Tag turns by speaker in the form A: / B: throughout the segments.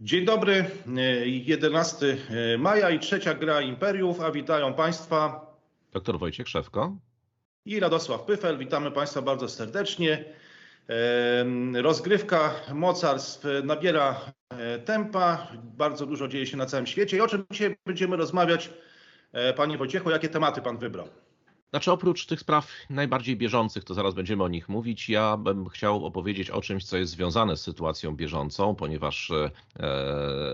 A: Dzień dobry, 11 maja i trzecia gra Imperiów, a witają Państwa
B: Doktor Wojciech Szewko.
A: i Radosław Pyfel. Witamy Państwa bardzo serdecznie. Em, Rozgrywka mocarstw nabiera e, tempa, bardzo dużo dzieje się na całym świecie. I o czym dzisiaj będziemy rozmawiać, e, Panie Wojciechu, jakie tematy Pan wybrał?
B: Znaczy, oprócz tych spraw najbardziej bieżących, to zaraz będziemy o nich mówić, ja bym chciał opowiedzieć o czymś, co jest związane z sytuacją bieżącą, ponieważ e,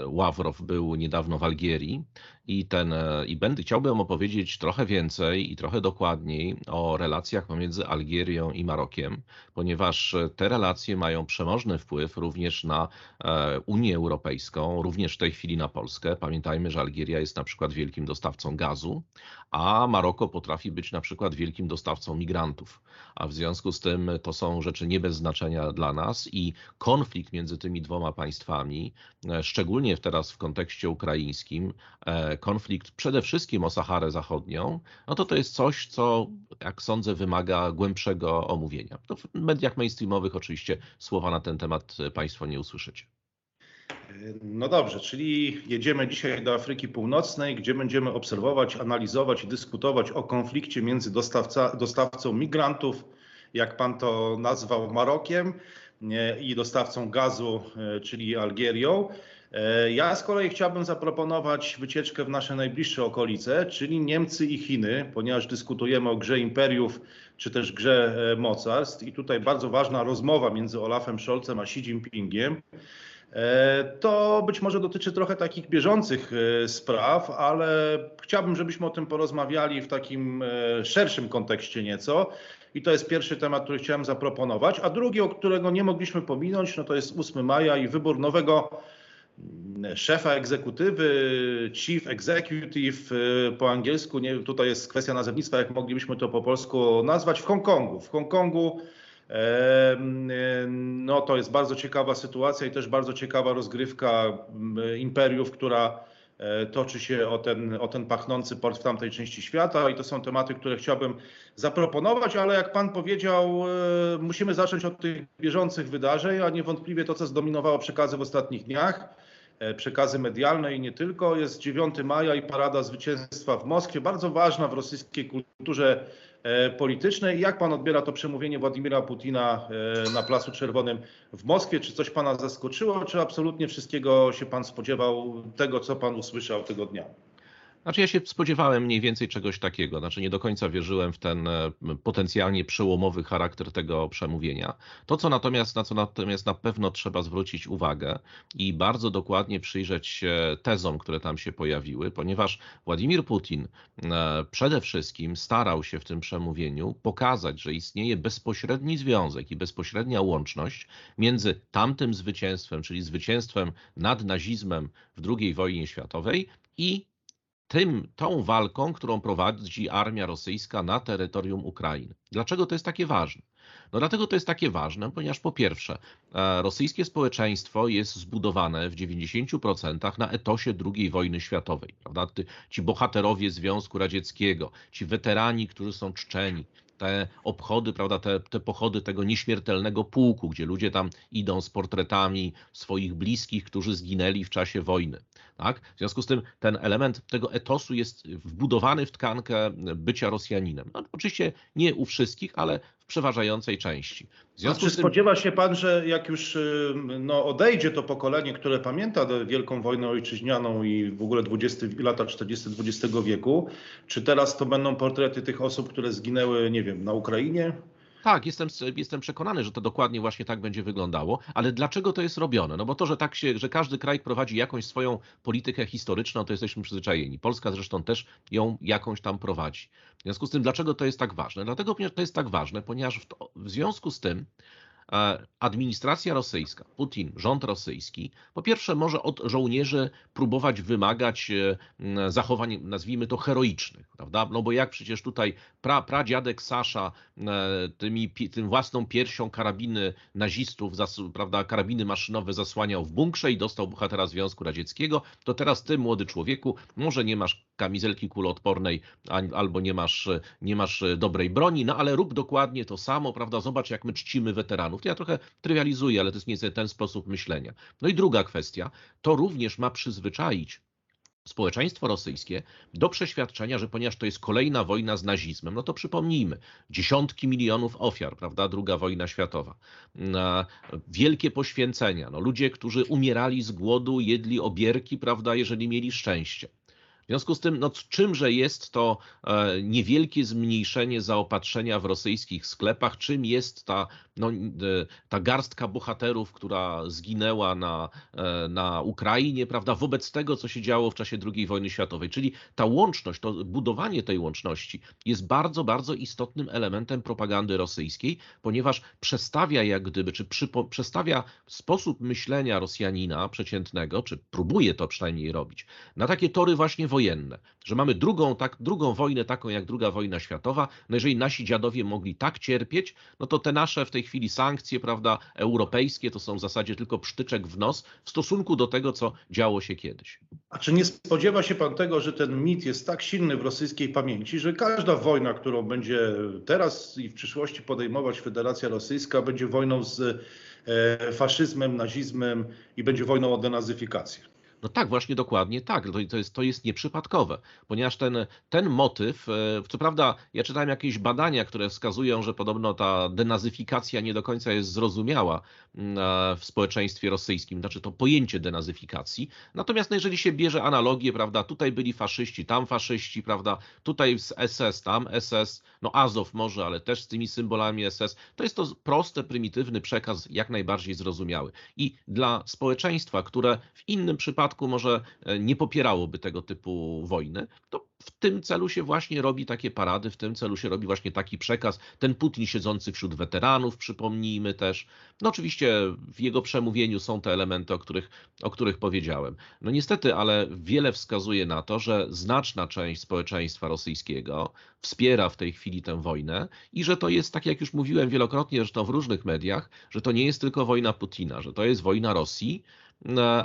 B: Ławrow był niedawno w Algierii i, ten, e, i będę, chciałbym opowiedzieć trochę więcej i trochę dokładniej o relacjach pomiędzy Algierią i Marokiem, ponieważ te relacje mają przemożny wpływ również na e, Unię Europejską, również w tej chwili na Polskę. Pamiętajmy, że Algieria jest na przykład wielkim dostawcą gazu, a Maroko potrafi być na przykład wielkim dostawcą migrantów. A w związku z tym to są rzeczy nie bez znaczenia dla nas i konflikt między tymi dwoma państwami, e, szczególnie teraz w kontekście ukraińskim, e, konflikt przede wszystkim o Saharę Zachodnią, no to to jest coś, co jak sądzę wymaga głębszego omówienia. To w mediach mainstreamowych oczywiście słowa na ten temat Państwo nie usłyszycie.
A: No dobrze, czyli jedziemy dzisiaj do Afryki Północnej, gdzie będziemy obserwować, analizować i dyskutować o konflikcie między dostawca, dostawcą migrantów, jak pan to nazwał, Marokiem i dostawcą gazu, e, czyli Algierią. E, Ja z kolei chciałbym zaproponować wycieczkę w nasze najbliższe okolice, czyli Niemcy i Chiny, ponieważ dyskutujemy o grze imperiów czy też grze e, mocarstw i tutaj bardzo ważna rozmowa między Olafem Scholzem a Xi Jinpingiem. E, To być może dotyczy trochę takich bieżących e, spraw, ale chciałbym, żebyśmy o tym porozmawiali w takim e, szerszym kontekście nieco. I to jest pierwszy temat, który chciałem zaproponować. A drugi, o którego nie mogliśmy pominąć, no to jest 8 maja i wybór nowego mm, szefa egzekutywy, chief executive po angielsku. Nie, tutaj jest kwestia nazewnictwa, jak moglibyśmy to po polsku nazwać, w Hongkongu. W Hongkongu no to jest bardzo ciekawa sytuacja i też bardzo ciekawa rozgrywka imperiów, która e, toczy się o ten, o ten pachnący port w tamtej części świata i to są tematy, które chciałbym zaproponować, ale jak pan powiedział, e, musimy zacząć od tych bieżących wydarzeń, a niewątpliwie to, co zdominowało przekazy w ostatnich dniach, e, przekazy medialne i nie tylko, jest 9 maja i parada zwycięstwa w Moskwie, bardzo ważna w rosyjskiej kulturze politycznej. Jak pan odbiera to przemówienie Władimira Putina e, na Placu Czerwonym w Moskwie? Czy coś pana zaskoczyło, czy absolutnie wszystkiego się pan spodziewał, tego co pan usłyszał tego dnia?
B: Znaczy ja się spodziewałem mniej więcej czegoś takiego, znaczy nie do końca wierzyłem w ten e, potencjalnie przełomowy charakter tego przemówienia. To, co natomiast, na co natomiast na pewno trzeba zwrócić uwagę i bardzo dokładnie przyjrzeć się tezom, które tam się pojawiły, ponieważ Władimir Putin e, przede wszystkim starał się w tym przemówieniu pokazać, że istnieje bezpośredni związek i bezpośrednia łączność między tamtym zwycięstwem, czyli zwycięstwem nad nazizmem w II wojnie światowej i tym, tą walką, którą prowadzi armia rosyjska na terytorium Ukrainy. Dlaczego to jest takie ważne? No dlatego to jest takie ważne, ponieważ po pierwsze, e, rosyjskie społeczeństwo jest zbudowane w 90% na etosie II wojny światowej. Prawda? Ci bohaterowie Związku Radzieckiego, ci weterani, którzy są czczeni, te obchody, prawda, te, te pochody tego nieśmiertelnego pułku, gdzie ludzie tam idą z portretami swoich bliskich, którzy zginęli w czasie wojny. Tak? W związku z tym ten element tego etosu jest wbudowany w tkankę bycia Rosjaninem. No, oczywiście nie u wszystkich, ale przeważającej części.
A: A czy spodziewa się pan, że jak już y, no, odejdzie to pokolenie, które pamięta Wielką Wojnę Ojczyźnianą i w ogóle 20, lata 40 XX wieku, czy teraz to będą portrety tych osób, które zginęły, nie wiem, na Ukrainie?
B: Tak, jestem, jestem przekonany, że to dokładnie właśnie tak będzie wyglądało, ale dlaczego to jest robione? No bo to, że tak się, że każdy kraj prowadzi jakąś swoją politykę historyczną, to jesteśmy przyzwyczajeni. Polska zresztą też ją jakąś tam prowadzi. W związku z tym, dlaczego to jest tak ważne? Dlatego ponieważ to jest tak ważne, ponieważ w, to, w związku z tym administracja rosyjska, Putin, rząd rosyjski, po pierwsze może od żołnierzy próbować wymagać e, zachowań, nazwijmy to heroicznych, prawda? No bo jak przecież tutaj pra, pradziadek Sasza e, tymi, tym własną piersią karabiny nazistów, prawda, karabiny maszynowe zasłaniał w bunkrze i dostał bohatera Związku Radzieckiego, to teraz ty, młody człowieku, może nie masz kamizelki kuloodpornej, albo nie masz, nie masz dobrej broni, no ale rób dokładnie to samo, prawda? Zobacz, jak my czcimy weteranów. To ja trochę trywializuję, ale to jest nie ten sposób myślenia. No i druga kwestia, to również ma przyzwyczaić społeczeństwo rosyjskie do przeświadczenia, że ponieważ to jest kolejna wojna z nazizmem, no to przypomnijmy, dziesiątki milionów ofiar, prawda, druga wojna światowa, wielkie poświęcenia, no, ludzie, którzy umierali z głodu, jedli obierki, prawda, jeżeli mieli szczęście. Związku z tym, no czymże jest to e, niewielkie zmniejszenie zaopatrzenia w rosyjskich sklepach, czym jest ta, no, e, ta garstka bohaterów, która zginęła na, e, na Ukrainie, prawda, wobec tego, co się działo w czasie II wojny światowej. Czyli ta łączność, to budowanie tej łączności jest bardzo, bardzo istotnym elementem propagandy rosyjskiej, ponieważ przestawia jak gdyby, czy przypo, przestawia sposób myślenia Rosjanina przeciętnego, czy próbuje to przynajmniej robić, na takie tory właśnie wojenne, że mamy drugą, tak, drugą wojnę taką jak druga wojna światowa, no jeżeli nasi dziadowie mogli tak cierpieć, no to te nasze w tej chwili sankcje, prawda, europejskie to są w zasadzie tylko psztyczek w nos w stosunku do tego, co działo się kiedyś.
A: A czy nie spodziewa się pan tego, że ten mit jest tak silny w rosyjskiej pamięci, że każda wojna, którą będzie teraz i w przyszłości podejmować Federacja Rosyjska, będzie wojną z e, faszyzmem, nazizmem i będzie wojną o denazyfikację?
B: No tak, właśnie dokładnie tak. To, jest, to jest nieprzypadkowe, ponieważ ten, ten motyw, e, co prawda ja czytałem jakieś badania, które wskazują, że podobno ta denazyfikacja nie do końca jest zrozumiała mm, e, w społeczeństwie rosyjskim, znaczy to pojęcie denazyfikacji. Natomiast no, jeżeli się bierze analogię, prawda, tutaj byli faszyści, tam faszyści, prawda, tutaj z SS, tam SS, no Azow może, ale też z tymi symbolami SS, to jest to prosty, prymitywny przekaz, jak najbardziej zrozumiały. I dla społeczeństwa, które w innym przypadku przypadku może e, nie popierałoby tego typu wojny, to w tym celu się właśnie robi takie parady, w tym celu się robi właśnie taki przekaz. Ten Putin siedzący wśród weteranów, przypomnijmy też. No oczywiście w jego przemówieniu są te elementy, o których, o których powiedziałem. No niestety, ale wiele wskazuje na to, że znaczna część społeczeństwa rosyjskiego wspiera w tej chwili tę wojnę i że to jest, tak jak już mówiłem wielokrotnie, zresztą w różnych mediach, że to nie jest tylko wojna Putina, że to jest wojna Rosji,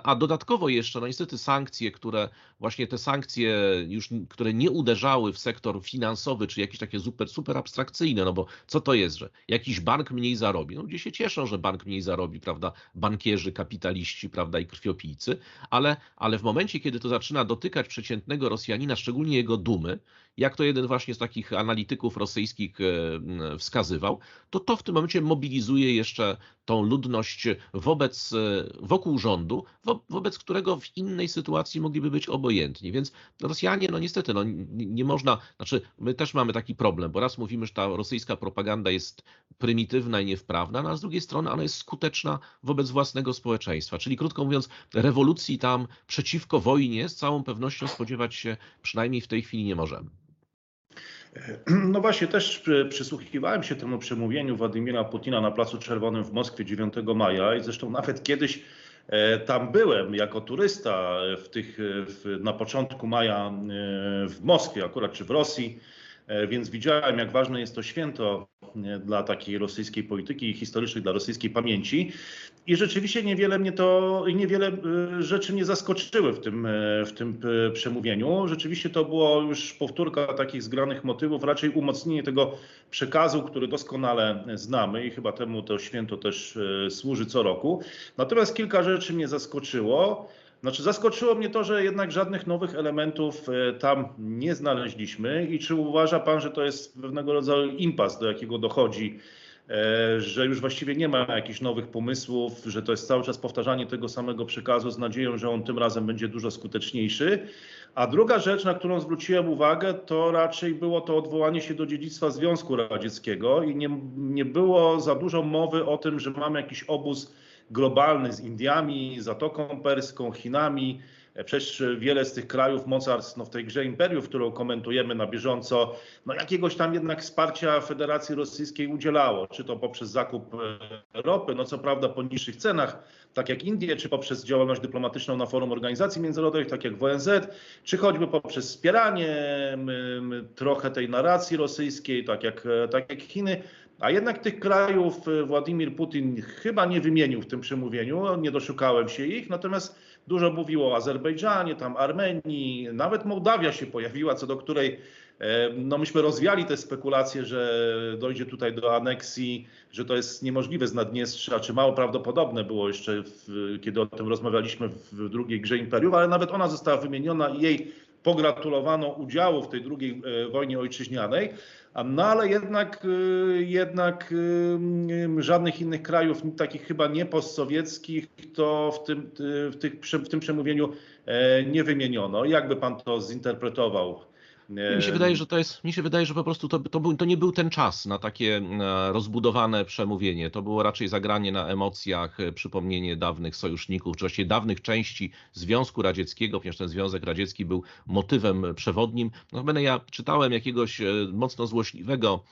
B: a dodatkowo jeszcze, no niestety sankcje, które właśnie te sankcje już, które nie uderzały w sektor finansowy, czy jakieś takie super, super abstrakcyjne, no bo co to jest, że jakiś bank mniej zarobi? No ludzie się cieszą, że bank mniej zarobi, prawda? Bankierzy, kapitaliści, prawda, i krwiopijcy, ale, ale w momencie, kiedy to zaczyna dotykać przeciętnego Rosjanina, szczególnie jego dumy, jak to jeden właśnie z takich analityków rosyjskich e, wskazywał, to to w tym momencie mobilizuje jeszcze tą ludność wobec, e, wokół rządu, wo, wobec którego w innej sytuacji mogliby być obojętni. Więc Rosjanie, no niestety, no, nie, można, znaczy my też mamy taki problem, bo raz mówimy, że ta rosyjska propaganda jest prymitywna i niewprawna, no, a z drugiej strony ona jest skuteczna wobec własnego społeczeństwa. Czyli krótko mówiąc, rewolucji tam przeciwko wojnie z całą pewnością spodziewać się przynajmniej w tej chwili nie możemy.
A: No właśnie, też przysłuchiwałem się temu przemówieniu Władimira Putina na Placu Czerwonym w Moskwie 9 maja i zresztą nawet kiedyś e, tam byłem jako turysta w tych, w, na początku maja e, w Moskwie akurat, czy w Rosji. E, więc widziałem, jak ważne jest to święto dla takiej rosyjskiej polityki historycznej, dla rosyjskiej pamięci. I rzeczywiście niewiele mnie to, niewiele e, rzeczy mnie zaskoczyły w tym, e, w tym przemówieniu. Rzeczywiście to było już powtórka takich zgranych motywów, raczej umocnienie tego przekazu, który doskonale znamy i chyba temu to święto też służy co roku. Natomiast kilka rzeczy mnie zaskoczyło. Znaczy zaskoczyło mnie to, że jednak żadnych nowych elementów e, tam nie znaleźliśmy i czy uważa Pan, że to jest pewnego rodzaju impas, do jakiego dochodzi, e, że już właściwie nie ma jakichś nowych pomysłów, że to jest cały czas powtarzanie tego samego przekazu z nadzieją, że on tym razem będzie dużo skuteczniejszy. A druga rzecz, na którą zwróciłem uwagę, to raczej było to odwołanie się do dziedzictwa Związku Radzieckiego i nie, nie było za dużo mowy o tym, że mamy jakiś obóz globalny z Indiami, Zatoką Perską, Chinami. Przecież wiele z tych krajów mocarstw no w tej grze imperiów, którą komentujemy na bieżąco, no jakiegoś tam jednak wsparcia Federacji Rosyjskiej udzielało, czy to poprzez zakup ropy, no co prawda po niższych cenach, tak jak Indie, czy poprzez działalność dyplomatyczną na forum organizacji międzynarodowych, tak jak w ONZ, czy choćby poprzez wspieranie trochę tej narracji rosyjskiej, tak jak, tak jak Chiny. A jednak tych krajów e, Władimir Putin chyba nie wymienił w tym przemówieniu, nie doszukałem się ich, natomiast dużo mówiło o Azerbejdżanie, tam Armenii, nawet Mołdawia się pojawiła, co do której e, no myśmy rozwiali te spekulacje, że dojdzie tutaj do aneksji, że to jest niemożliwe z Naddniestrza, czy mało prawdopodobne było jeszcze, w, kiedy o tym rozmawialiśmy w drugiej grze Imperium, ale nawet ona została wymieniona i jej pogratulowano udziału w tej drugiej e, wojnie ojczyźnianej. No ale jednak, y, jednak żadnych innych krajów, takich chyba nie postsowieckich, to w tym, y, w, tych, w tym przemówieniu e, nie wymieniono. Jakby pan to zinterpretował?
B: Mi się wydaje, że to jest, mi się wydaje, że po prostu to, to, był, to nie był ten czas na takie e, rozbudowane przemówienie. To było raczej zagranie na emocjach, e, przypomnienie dawnych sojuszników, czy właściwie dawnych części Związku Radzieckiego, ponieważ ten Związek Radziecki był motywem przewodnim. Notabene ja czytałem jakiegoś e, mocno złośliwego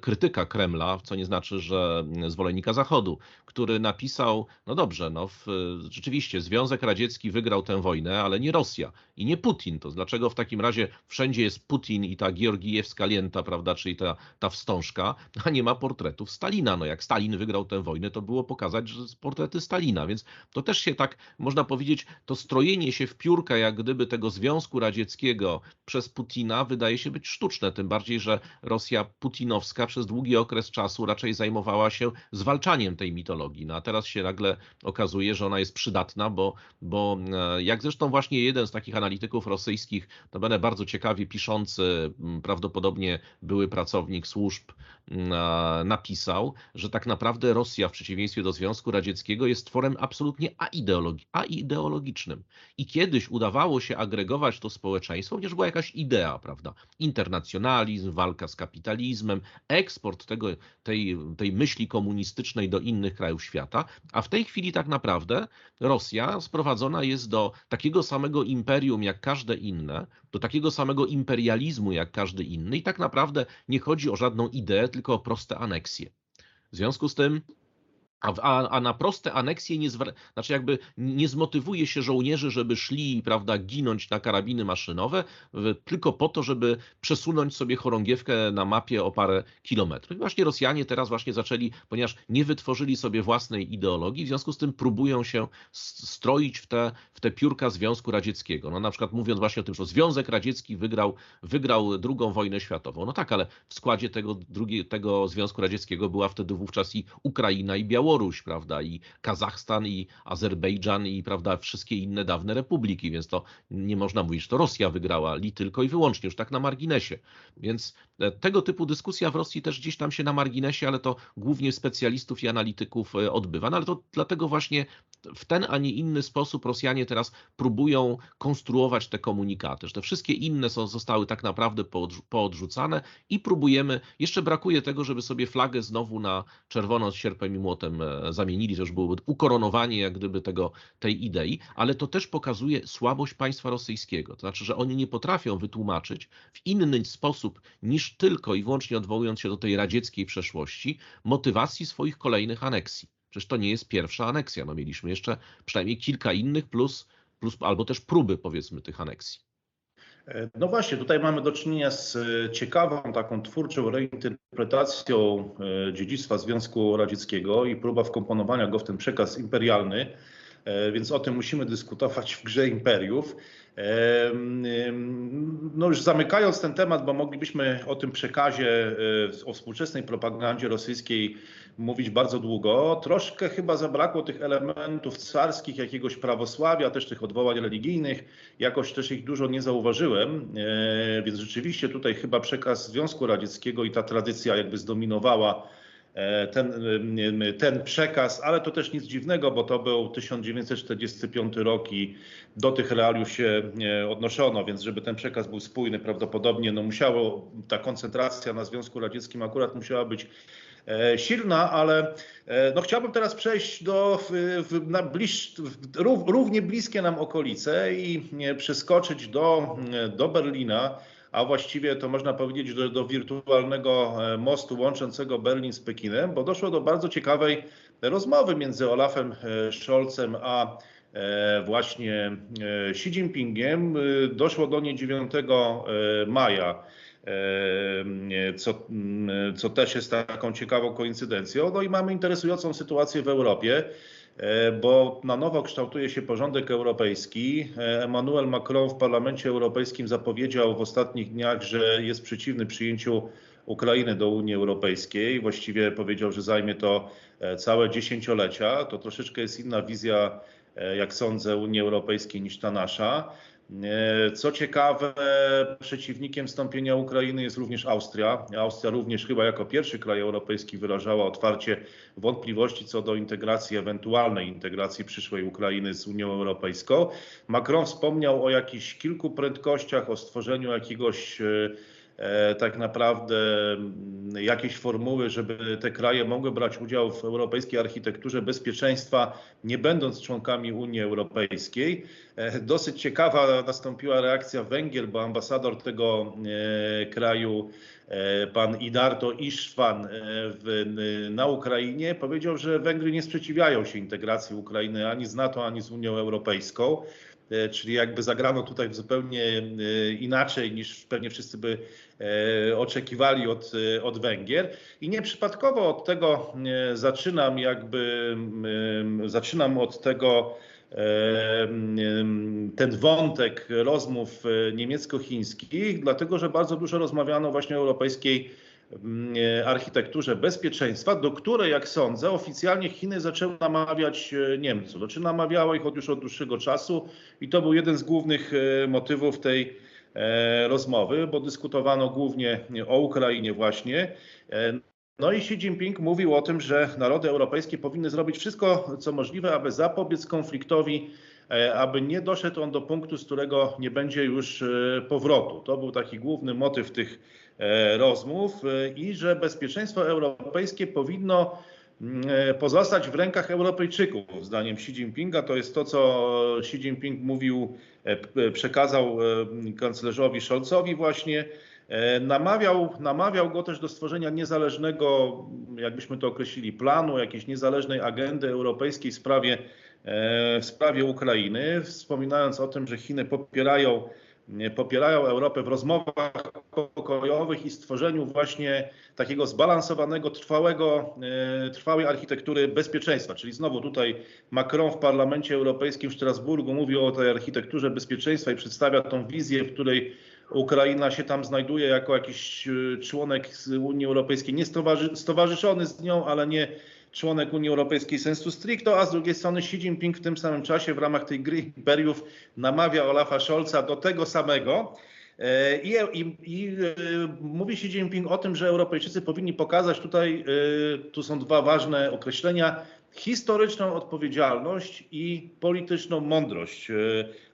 B: krytyka Kremla, co nie znaczy, że zwolennika Zachodu, który napisał, no dobrze, no w, rzeczywiście Związek Radziecki wygrał tę wojnę, ale nie Rosja i nie Putin. To dlaczego w takim razie w wszędzie jest Putin i ta Georgijewska lenta, prawda, czyli ta, ta wstążka, a nie ma portretów Stalina. No jak Stalin wygrał tę wojnę, to było pokazać, że portrety Stalina, więc to też się tak, można powiedzieć, to strojenie się w piórka, jak gdyby tego Związku Radzieckiego przez Putina wydaje się być sztuczne, tym bardziej, że Rosja putinowska przez długi okres czasu raczej zajmowała się zwalczaniem tej mitologii. No a teraz się nagle okazuje, że ona jest przydatna, bo, bo e, jak zresztą właśnie jeden z takich analityków rosyjskich, to będę bardzo ciekawy, ciekawie piszący, prawdopodobnie były pracownik służb, napisał, że tak naprawdę Rosja w przeciwieństwie do Związku Radzieckiego jest tworem absolutnie aideologi aideologicznym. I kiedyś udawało się agregować to społeczeństwo, ponieważ była jakaś idea, prawda? Internacjonalizm, walka z kapitalizmem, eksport tego, tej, tej myśli komunistycznej do innych krajów świata, a w tej chwili tak naprawdę Rosja sprowadzona jest do takiego samego imperium jak każde inne, do takiego samego imperializmu jak każdy inny i tak naprawdę nie chodzi o żadną ideę, tylko o proste aneksje. W związku z tym a, a, a, na proste aneksje nie, znaczy jakby nie zmotywuje się żołnierzy, żeby szli prawda, ginąć na karabiny maszynowe, tylko po to, żeby przesunąć sobie chorągiewkę na mapie o parę kilometrów. I właśnie Rosjanie teraz właśnie zaczęli, ponieważ nie wytworzyli sobie własnej ideologii, w związku z tym próbują się stroić w te, w te piórka Związku Radzieckiego. No na przykład mówiąc właśnie o tym, że Związek Radziecki wygrał, wygrał drugą wojnę światową. No tak, ale w składzie tego, drugi, tego Związku Radzieckiego była wtedy wówczas i Ukraina i Białoruś Białoruś, prawda, i Kazachstan, i Azerbejdżan, i prawda, wszystkie inne dawne republiki, więc to nie można mówić, że to Rosja wygrała, li tylko i wyłącznie, już tak na marginesie. Więc e, tego typu dyskusja w Rosji też gdzieś tam się na marginesie, ale to głównie specjalistów i analityków e, odbywa. No ale to dlatego właśnie w ten, a nie inny sposób Rosjanie teraz próbują konstruować te komunikaty, że te wszystkie inne są, zostały tak naprawdę poodrzucane i próbujemy, jeszcze brakuje tego, żeby sobie flagę znowu na czerwono z sierpem i młotem E, zamienili, to już byłoby ukoronowanie jak gdyby tego, tej idei, ale to też pokazuje słabość państwa rosyjskiego. To znaczy, że oni nie potrafią wytłumaczyć w inny sposób niż tylko i wyłącznie odwołując się do tej radzieckiej przeszłości motywacji swoich kolejnych aneksji. Przecież to nie jest pierwsza aneksja. No mieliśmy jeszcze przynajmniej kilka innych plus, plus albo też próby powiedzmy tych aneksji.
A: No właśnie, tutaj mamy do czynienia z e, ciekawą, taką twórczą reinterpretacją e, dziedzictwa Związku Radzieckiego i próba wkomponowania go w ten przekaz imperialny, e, więc o tym musimy dyskutować w grze imperiów. No już zamykając ten temat, bo moglibyśmy o tym przekazie, o współczesnej propagandzie rosyjskiej mówić bardzo długo. Troszkę chyba zabrakło tych elementów carskich, jakiegoś prawosławia, też tych odwołań religijnych. Jakoś też ich dużo nie zauważyłem, e, więc rzeczywiście tutaj chyba przekaz Związku Radzieckiego i ta tradycja jakby zdominowała e, ten, e, ten przekaz, ale to też nic dziwnego, bo to był 1945 rok i do tych realiów się odnoszono, więc żeby ten przekaz był spójny, prawdopodobnie no musiało, ta koncentracja na Związku Radzieckim akurat musiała być E, silna, ale e, no chciałbym teraz przejść do na bliż, równie bliskie nam okolice i przeskoczyć do, do Berlina, a właściwie to można powiedzieć do, do wirtualnego e, mostu łączącego Berlin z Pekinem, bo doszło do bardzo ciekawej rozmowy między Olafem Scholzem a właśnie Xi Jinpingiem. Doszło do niej 9 maja co, co też jest taką ciekawą koincydencją. No i mamy interesującą sytuację w Europie, bo na nowo kształtuje się porządek europejski. Emmanuel Macron w Parlamencie Europejskim zapowiedział w ostatnich dniach, że jest przeciwny przyjęciu Ukrainy do Unii Europejskiej. Właściwie powiedział, że zajmie to całe dziesięciolecia. To troszeczkę jest inna wizja, jak sądzę, Unii Europejskiej niż ta nasza. E, co ciekawe, przeciwnikiem wstąpienia Ukrainy jest również Austria. Austria również chyba jako pierwszy kraj europejski wyrażała otwarcie wątpliwości co do integracji, ewentualnej integracji przyszłej Ukrainy z Unią Europejską. Macron wspomniał o jakichś kilku prędkościach, o stworzeniu jakiegoś e, tak naprawdę mm, jakieś formuły, żeby te kraje mogły brać udział w europejskiej architekturze bezpieczeństwa, nie będąc członkami Unii Europejskiej. E, dosyć ciekawa nastąpiła reakcja Węgier, bo ambasador tego e, kraju, pan Idarto Iszwan na Ukrainie, powiedział, że Węgry nie sprzeciwiają się integracji Ukrainy ani z NATO, ani z Unią Europejską. E, czyli jakby zagrano tutaj zupełnie e, inaczej niż pewnie wszyscy by e, oczekiwali od, od Węgier. I nieprzypadkowo od tego zaczynam jakby, zaczynam od tego ten wątek rozmów niemiecko-chińskich, dlatego że bardzo dużo rozmawiano właśnie o europejskiej architekturze bezpieczeństwa, do której, jak sądzę, oficjalnie Chiny zaczęły namawiać e, Niemców. Znaczy namawiało ich od już od dłuższego czasu i to był jeden z głównych e, motywów tej rozmowy, bo dyskutowano głównie o Ukrainie właśnie. No i Xi Jinping mówił o tym, że narody europejskie powinny zrobić wszystko, co możliwe, aby zapobiec konfliktowi, aby nie doszedł on do punktu, z którego nie będzie już powrotu. To był taki główny motyw tych E, rozmów e, i że bezpieczeństwo europejskie powinno mm, e, pozostać w rękach Europejczyków. Zdaniem Xi Jinpinga to jest to, co Xi Jinping mówił, przekazał kanclerzowi Scholzowi właśnie. Namawiał, namawiał go też do stworzenia niezależnego, jakbyśmy to określili, planu, jakiejś niezależnej agendy europejskiej w sprawie, w sprawie Ukrainy, wspominając o tym, że Chiny popierają popierają Europę w rozmowach pokojowych i stworzeniu właśnie takiego zbalansowanego, trwałego, e, trwałej architektury bezpieczeństwa. Czyli znowu tutaj Macron w Parlamencie Europejskim w Strasburgu mówił o tej architekturze bezpieczeństwa i przedstawia tą wizję, w której Ukraina się tam znajduje jako jakiś e, członek Unii Europejskiej, nie stowarzyszony z nią, ale nie członek Unii Europejskiej sensu stricto, a z drugiej strony Xi Jinping w tym samym czasie w ramach tej gry imperiów namawia Olafa Scholza do tego samego. E, I, i, I, e, mówi Xi Jinping o tym, że Europejczycy powinni pokazać tutaj, e, tu są dwa ważne określenia, historyczną odpowiedzialność i polityczną mądrość, e,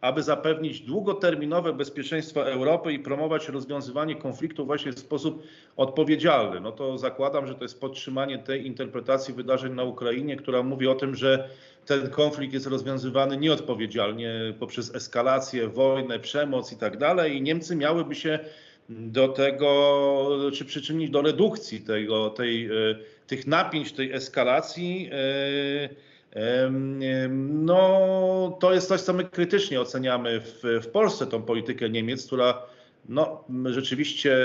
A: aby zapewnić długoterminowe bezpieczeństwo Europy i promować rozwiązywanie konfliktów właśnie w sposób odpowiedzialny. No to zakładam, że to jest podtrzymanie tej interpretacji wydarzeń na Ukrainie, która mówi o tym, że ten konflikt jest rozwiązywany nieodpowiedzialnie poprzez eskalację, wojnę, przemoc i tak dalej i Niemcy miałyby się do tego, czy przyczynić do redukcji tego, tej, e, tych napięć, tej eskalacji. E, no, to jest coś, co my krytycznie oceniamy w, w Polsce, tą politykę Niemiec, która no, rzeczywiście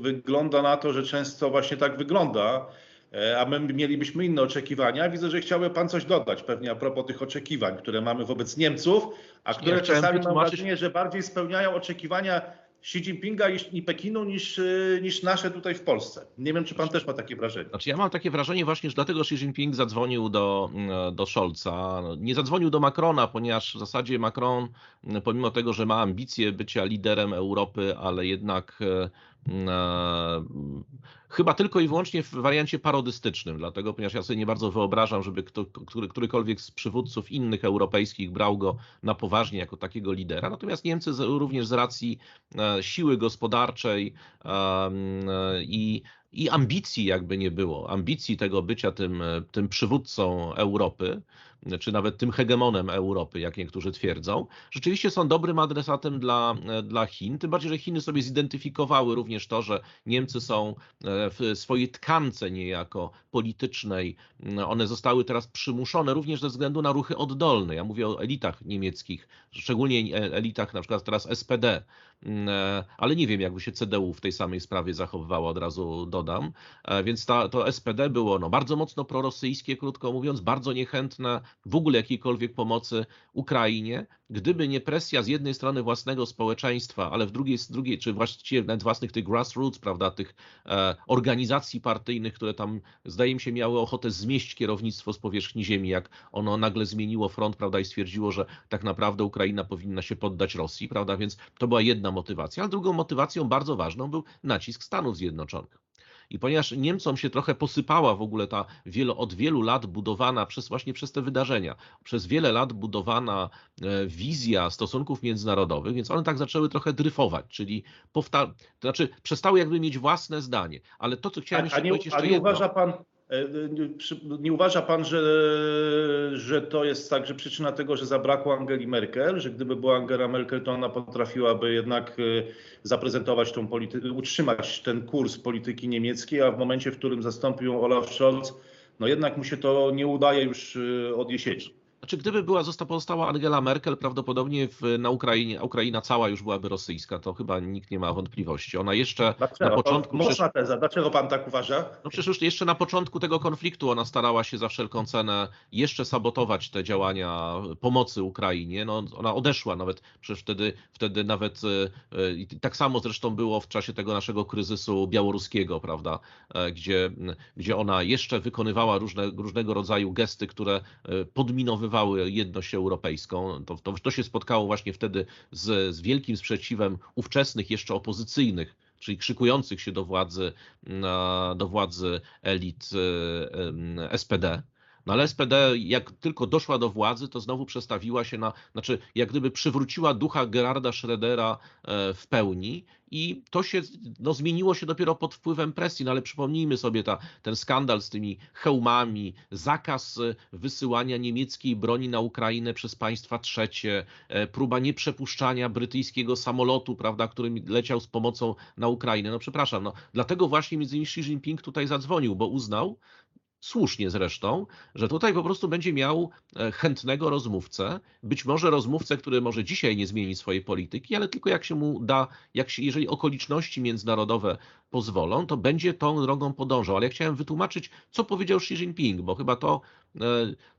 A: wygląda na to, że często właśnie tak wygląda, e, a my mielibyśmy inne oczekiwania. Widzę, że chciałby Pan coś dodać pewnie a propos tych oczekiwań, które mamy wobec Niemców, a które ja czasami mam wrażenie, że bardziej spełniają oczekiwania Xi Jinpinga i Pekinu niż, y, niż nasze tutaj w Polsce. Nie wiem, czy pan też ma takie wrażenie.
B: Znaczy ja mam takie wrażenie właśnie, że dlatego Xi Jinping zadzwonił do, mm, do Scholza. Nie zadzwonił do Macrona, ponieważ w zasadzie Macron, mm, pomimo tego, że ma ambicje bycia liderem Europy, ale jednak mm, chyba tylko i wyłącznie w wariancie parodystycznym, dlatego, ponieważ ja sobie nie bardzo wyobrażam, żeby kto, który, którykolwiek z przywódców innych europejskich brał go na poważnie jako takiego lidera. Natomiast Niemcy również z racji e, siły gospodarczej e, i i ambicji jakby nie było, ambicji tego bycia tym, tym przywódcą Europy, czy nawet tym hegemonem Europy, jak niektórzy twierdzą, rzeczywiście są dobrym adresatem dla, dla Chin. Tym bardziej, że Chiny sobie zidentyfikowały również to, że Niemcy są w swojej tkance niejako politycznej. One zostały teraz przymuszone również ze względu na ruchy oddolne. Ja mówię o elitach niemieckich, szczególnie elitach na przykład teraz SPD, e, ale nie wiem, jakby się CDU w tej samej sprawie zachowywało, od razu dodam. E, więc ta, to SPD było no, bardzo mocno prorosyjskie, krótko mówiąc, bardzo niechętne w ogóle jakiejkolwiek pomocy Ukrainie. Gdyby nie presja z jednej strony własnego społeczeństwa, ale w drugiej, z drugiej czy właściwie nawet własnych tych grassroots, prawda, tych e, organizacji partyjnych, które tam zdaje mi się miały ochotę zmieść kierownictwo z powierzchni ziemi, jak ono nagle zmieniło front, prawda, i stwierdziło, że tak naprawdę Ukraina powinna się poddać Rosji, prawda, więc to była jedna motywacja, a drugą motywacją bardzo ważną był nacisk Stanów Zjednoczonych. I ponieważ Niemcom się trochę posypała w ogóle ta wielo, od wielu lat budowana przez właśnie przez te wydarzenia, przez wiele lat budowana e, wizja stosunków międzynarodowych, więc one tak zaczęły trochę dryfować, czyli powta- to znaczy przestały jakby mieć własne zdanie. Ale to, co chciałem
A: a,
B: jeszcze
A: a nie,
B: powiedzieć jeszcze
A: a nie
B: jedno.
A: uważa pan, nie uważa pan, że, że to jest także przyczyna tego, że zabrakło Angeli Merkel, że gdyby była Angela Merkel, to ona potrafiłaby jednak e, zaprezentować tą politykę, utrzymać ten kurs polityki niemieckiej, a w momencie, w którym zastąpił ją Olaf Scholz, no jednak mu się to nie udaje już e, od jesieni.
B: Znaczy, gdyby była została pozostała Angela Merkel, prawdopodobnie w, na Ukrainie, Ukraina cała już byłaby rosyjska, to chyba nikt nie ma wątpliwości. Ona jeszcze
A: Dlaczego?
B: na początku.
A: Mocna teza. Dlaczego pan tak uważa?
B: No przecież już jeszcze na początku tego konfliktu ona starała się za wszelką cenę jeszcze sabotować te działania pomocy Ukrainie. No, ona odeszła nawet, przecież wtedy, wtedy nawet e, tak samo zresztą było w czasie tego naszego kryzysu białoruskiego, prawda, e, gdzie, gdzie ona jeszcze wykonywała różne, różnego rodzaju gesty, które e, podminowywały jedność europejską. To, to, to się spotkało właśnie wtedy z, z wielkim sprzeciwem ówczesnych jeszcze opozycyjnych czyli krzykujących się do władzy, do władzy elit SPD. No ale SPD, jak tylko doszła do władzy, to znowu przestawiła się na, znaczy jak gdyby przywróciła ducha Gerarda Schrödera e, w pełni i to się no, zmieniło się dopiero pod wpływem presji, no ale przypomnijmy sobie ta, ten skandal z tymi hełmami, zakaz e, wysyłania niemieckiej broni na Ukrainę przez państwa trzecie, e, próba nieprzepuszczania brytyjskiego samolotu, prawda, który leciał z pomocą na Ukrainę. No przepraszam, no, dlatego właśnie między innymi Xi Jinping tutaj zadzwonił, bo uznał, słusznie zresztą, że tutaj po prostu będzie miał e, chętnego rozmówcę, być może rozmówcę, który może dzisiaj nie zmieni swojej polityki, ale tylko jak się mu da, jak się, jeżeli okoliczności międzynarodowe pozwolą, to będzie tą drogą podążał. Ale ja chciałem wytłumaczyć, co powiedział Xi Jinping, bo chyba to,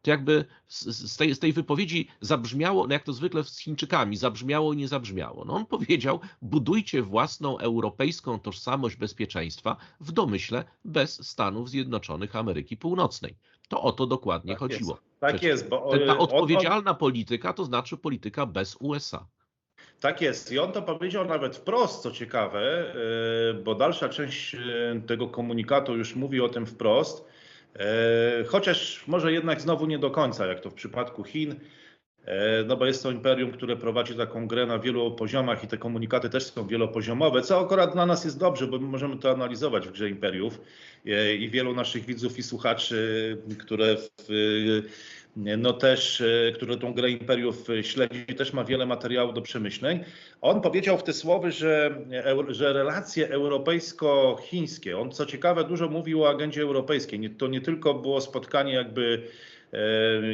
B: to jakby z tej, z tej wypowiedzi zabrzmiało, no jak to zwykle z Chińczykami, zabrzmiało i nie zabrzmiało. No on powiedział, budujcie własną europejską tożsamość bezpieczeństwa w domyśle bez Stanów Zjednoczonych Ameryki Północnej. To o to dokładnie
A: tak
B: chodziło.
A: Jest. Tak Przecież jest,
B: bo ta odpowiedzialna polityka to znaczy polityka bez USA.
A: Tak jest. I on to powiedział nawet wprost, co ciekawe, e, bo dalsza część e, tego komunikatu już mówi o tym wprost, e, chociaż może jednak znowu nie do końca, jak to w przypadku Chin, no bo jest to imperium, które prowadzi taką grę na wielu poziomach i te komunikaty też są wielopoziomowe, co akurat dla nas jest dobrze, bo my możemy to analizować w grze imperiów i wielu naszych widzów i słuchaczy, które w no też, e, który tą grę imperiów e, śledzi, też ma wiele materiałów do przemyśleń. On powiedział w te słowy, że, że relacje europejsko-chińskie, on co ciekawe dużo mówił o agendzie europejskiej, to nie tylko było spotkanie jakby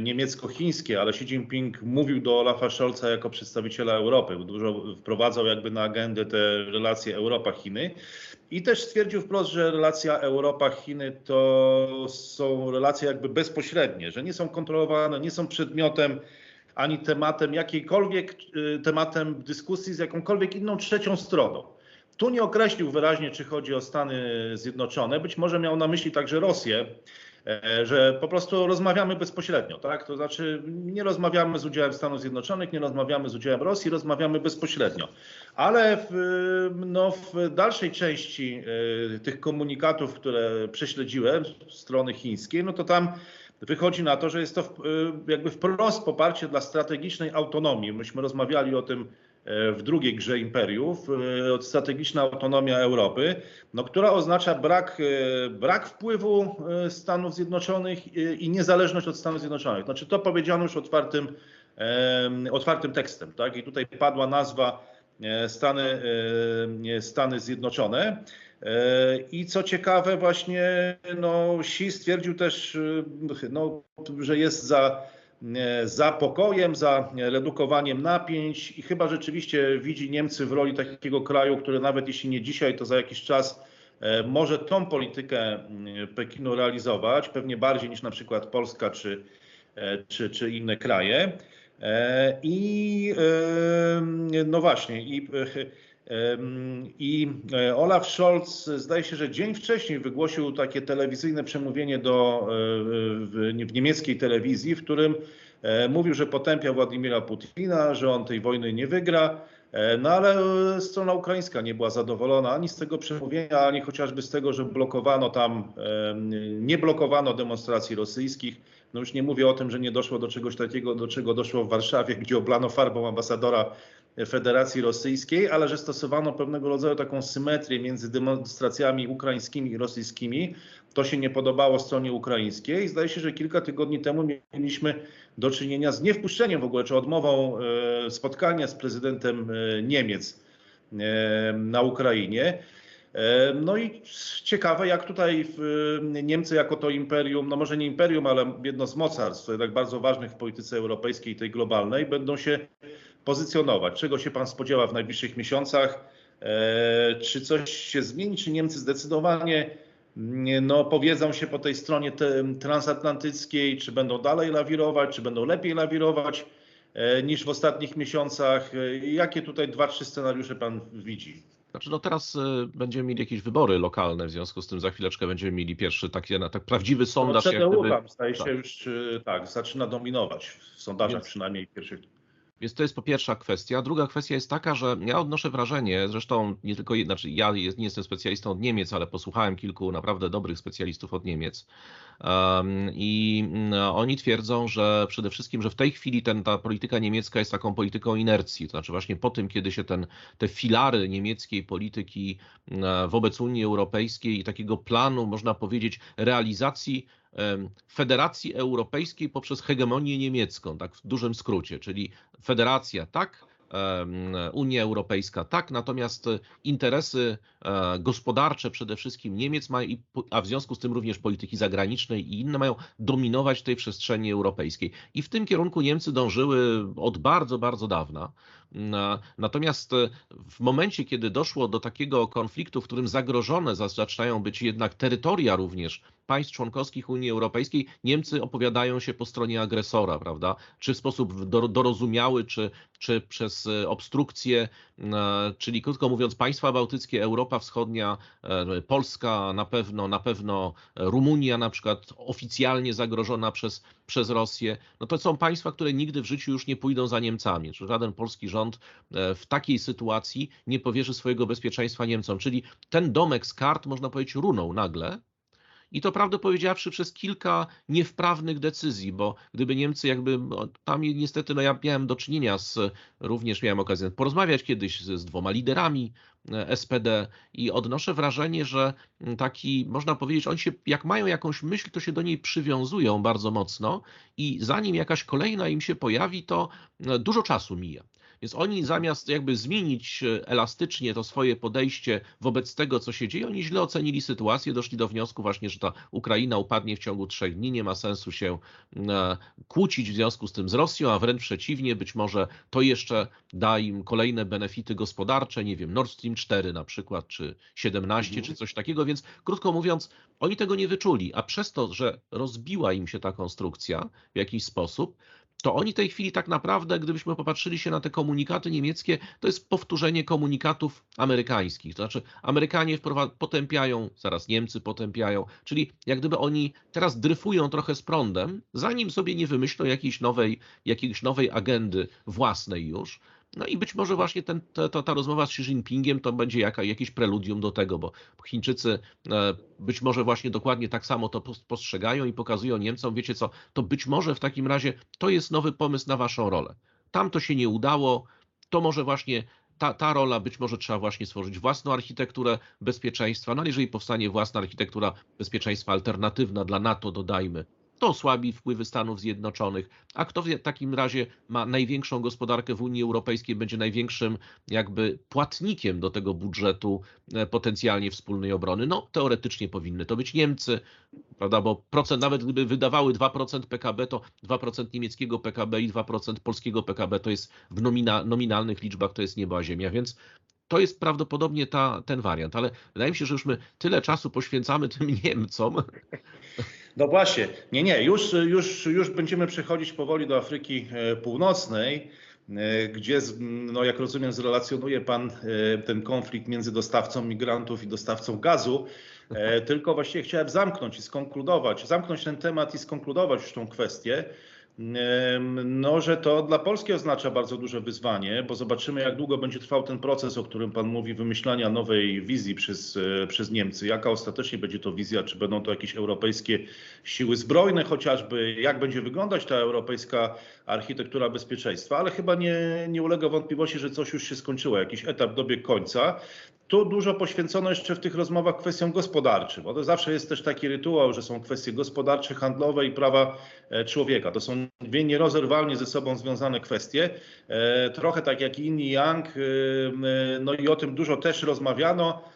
A: niemiecko-chińskie, ale Xi Jinping mówił do Olafa Scholza jako przedstawiciela Europy, dużo wprowadzał jakby na agendę te relacje Europa-Chiny. I też stwierdził wprost, że relacja Europa-Chiny to są relacje jakby bezpośrednie, że nie są kontrolowane, nie są przedmiotem ani tematem jakiejkolwiek, y, tematem dyskusji z jakąkolwiek inną trzecią stroną. Tu nie określił wyraźnie, czy chodzi o Stany Zjednoczone, być może miał na myśli także Rosję, E, że po prostu rozmawiamy bezpośrednio, tak? To znaczy nie rozmawiamy z udziałem Stanów Zjednoczonych, nie rozmawiamy z udziałem Rosji, rozmawiamy bezpośrednio. Ale w, no, w dalszej części e, tych komunikatów, które prześledziłem strony chińskiej, no to tam wychodzi na to, że jest to jakby wprost poparcie dla strategicznej autonomii. Myśmy rozmawiali o tym w drugiej grze imperiów, strategiczna autonomia Europy, no, która oznacza brak, brak wpływu Stanów Zjednoczonych i niezależność od Stanów Zjednoczonych. Znaczy to powiedziano już otwartym, otwartym tekstem. Tak? I tutaj padła nazwa Stany, Stany Zjednoczone. I co ciekawe, właśnie no, Xi stwierdził też, no, że jest za, za pokojem, za redukowaniem napięć i chyba rzeczywiście widzi Niemcy w roli takiego kraju, który nawet jeśli nie dzisiaj, to za jakiś czas może tą politykę Pekinu realizować, pewnie bardziej niż na przykład Polska czy, czy, czy inne kraje. I no właśnie, i i e, Olaf Scholz zdaje się, że dzień wcześniej wygłosił takie telewizyjne przemówienie do, e, w, w niemieckiej telewizji, w którym e, mówił, że potępia Władimira Putina, że on tej wojny nie wygra. No ale strona ukraińska nie była zadowolona ani z tego przemówienia, ani chociażby z tego, że blokowano tam, nie blokowano demonstracji rosyjskich. No już nie mówię o tym, że nie doszło do czegoś takiego, do czego doszło w Warszawie, gdzie oblano farbą ambasadora Federacji Rosyjskiej, ale że stosowano pewnego rodzaju taką symetrię między demonstracjami ukraińskimi i rosyjskimi. To się nie podobało stronie ukraińskiej. Zdaje się, że kilka tygodni temu mieliśmy do czynienia z niewpuszczeniem w ogóle, czy odmową e, spotkania z prezydentem e, Niemiec e, na Ukrainie. No i ciekawe, jak tutaj Niemcy jako to imperium, no może nie imperium, ale jedno z mocarstw, tak bardzo ważnych w polityce europejskiej, tej globalnej, będą się pozycjonować? Czego się Pan spodziewa w najbliższych miesiącach? E, czy coś się zmieni? Czy Niemcy zdecydowanie no, powiedzą się po tej stronie transatlantyckiej, czy będą dalej lawirować, czy będą lepiej lawirować e, niż w ostatnich miesiącach? E, jakie tutaj dwa, trzy scenariusze Pan widzi?
B: Znaczy, no teraz będziemy mieli jakieś wybory lokalne, w związku z tym za chwileczkę będziemy mieli pierwszy taki tak prawdziwy sondaż.
A: No, jak gdyby... staje się tak. już tak, zaczyna dominować w sondażach Więc... przynajmniej pierwszych
B: więc to jest po pierwsza kwestia. Druga kwestia jest taka, że ja odnoszę wrażenie, zresztą nie tylko, znaczy ja nie jestem specjalistą od Niemiec, ale posłuchałem kilku naprawdę dobrych specjalistów od Niemiec. I no, oni twierdzą, że przede wszystkim, że w tej chwili ten, ta polityka niemiecka jest taką polityką inercji. To znaczy właśnie po tym, kiedy się ten, te filary niemieckiej polityki wobec Unii Europejskiej i takiego planu, można powiedzieć, realizacji Federacji Europejskiej poprzez hegemonię niemiecką, tak w dużym skrócie, czyli federacja tak, Unia Europejska tak, natomiast interesy e, gospodarcze przede wszystkim Niemiec mają, a w związku z tym również polityki zagranicznej i inne mają dominować tej przestrzeni europejskiej. I w tym kierunku Niemcy dążyły od bardzo, bardzo dawna. Natomiast e, w momencie, kiedy doszło do takiego konfliktu, w którym zagrożone zaczynają być jednak terytoria również państw członkowskich Unii Europejskiej, Niemcy opowiadają się po stronie agresora, prawda? Czy w sposób dorozumiały, czy, czy przez e, obstrukcję, e, czyli krótko mówiąc, państwa bałtyckie, Europa Wschodnia, Polska na pewno, na pewno Rumunia na przykład oficjalnie zagrożona przez, przez Rosję, no to są państwa, które nigdy w życiu już nie pójdą za Niemcami. Żaden polski rząd rząd e, w takiej sytuacji nie powierzy swojego bezpieczeństwa Niemcom. Czyli ten domek z kart, można powiedzieć, runął nagle. I to prawdę powiedziawszy przez kilka niewprawnych decyzji, bo gdyby Niemcy jakby, tam niestety no ja miałem do czynienia z, również miałem okazję porozmawiać kiedyś z, z dwoma liderami e, SPD i odnoszę wrażenie, że taki, można powiedzieć, oni się, jak mają jakąś myśl, to się do niej przywiązują bardzo mocno i zanim jakaś kolejna im się pojawi, to e, dużo czasu mija. Więc oni zamiast jakby zmienić e, elastycznie to swoje podejście wobec tego, co się dzieje, oni źle ocenili sytuację, doszli do wniosku właśnie, że ta Ukraina upadnie w ciągu trzech dni, nie ma sensu się e, kłócić w związku z tym z Rosją, a wręcz przeciwnie, być może to jeszcze da im kolejne benefity gospodarcze, nie wiem, Nord Stream 4 na przykład, czy 17, mhm. czy coś takiego, więc krótko mówiąc, oni tego nie wyczuli, a przez to, że rozbiła im się ta konstrukcja w jakiś sposób, to oni w tej chwili tak naprawdę, gdybyśmy popatrzyli się na te komunikaty niemieckie, to jest powtórzenie komunikatów amerykańskich. To znaczy Amerykanie potępiają, zaraz Niemcy potępiają, czyli jak gdyby oni teraz dryfują trochę z prądem, zanim sobie nie wymyślą jakiejś nowej, jakiejś nowej agendy własnej już, no i być może właśnie ten, ta, ta rozmowa z Xi Jinpingiem to będzie jaka, jakieś preludium do tego, bo Chińczycy e, być może właśnie dokładnie tak samo to postrzegają i pokazują Niemcom, wiecie co, to być może w takim razie to jest nowy pomysł na waszą rolę. Tam to się nie udało, to może właśnie ta, ta rola być może trzeba właśnie stworzyć własną architekturę bezpieczeństwa, no ale jeżeli powstanie własna architektura bezpieczeństwa alternatywna dla NATO, dodajmy, to osłabi wpływy Stanów Zjednoczonych. A kto w takim razie ma największą gospodarkę w Unii Europejskiej, będzie największym jakby płatnikiem do tego budżetu e, potencjalnie wspólnej obrony? No, teoretycznie powinny to być Niemcy, prawda? Bo procent, nawet gdyby wydawały 2% PKB, to 2% niemieckiego PKB i 2% polskiego PKB to jest w nomina, nominalnych liczbach to jest nieba ziemia, więc to jest prawdopodobnie ta, ten wariant, ale wydaje mi się, że już my tyle czasu poświęcamy tym Niemcom.
A: No właśnie, nie, nie, już, już, już będziemy przechodzić powoli do Afryki e, Północnej, e, gdzie, no jak rozumiem, zrelacjonuje Pan e, ten konflikt między dostawcą migrantów i dostawcą gazu. Tylko właściwie chciałem zamknąć i skonkludować, zamknąć ten temat i skonkludować już tą kwestię. No, że to dla Polski oznacza bardzo duże wyzwanie, bo zobaczymy, jak długo będzie trwał ten proces, o którym Pan mówi, wymyślania nowej wizji przez, e, przez Niemcy. Jaka ostatecznie będzie to wizja? Czy będą to jakieś europejskie siły zbrojne chociażby? Jak będzie wyglądać ta europejska architektura bezpieczeństwa? Ale chyba nie, nie ulega wątpliwości, że coś już się skończyło, jakiś etap dobiegł końca tu dużo poświęcono jeszcze w tych rozmowach kwestiom gospodarczym, bo to zawsze jest też taki rytuał, że są kwestie gospodarcze, handlowe i prawa e, człowieka. To są dwie nierozerwalnie ze sobą związane kwestie. E, trochę tak jak Yin i Yang, e, no i o tym dużo też rozmawiano.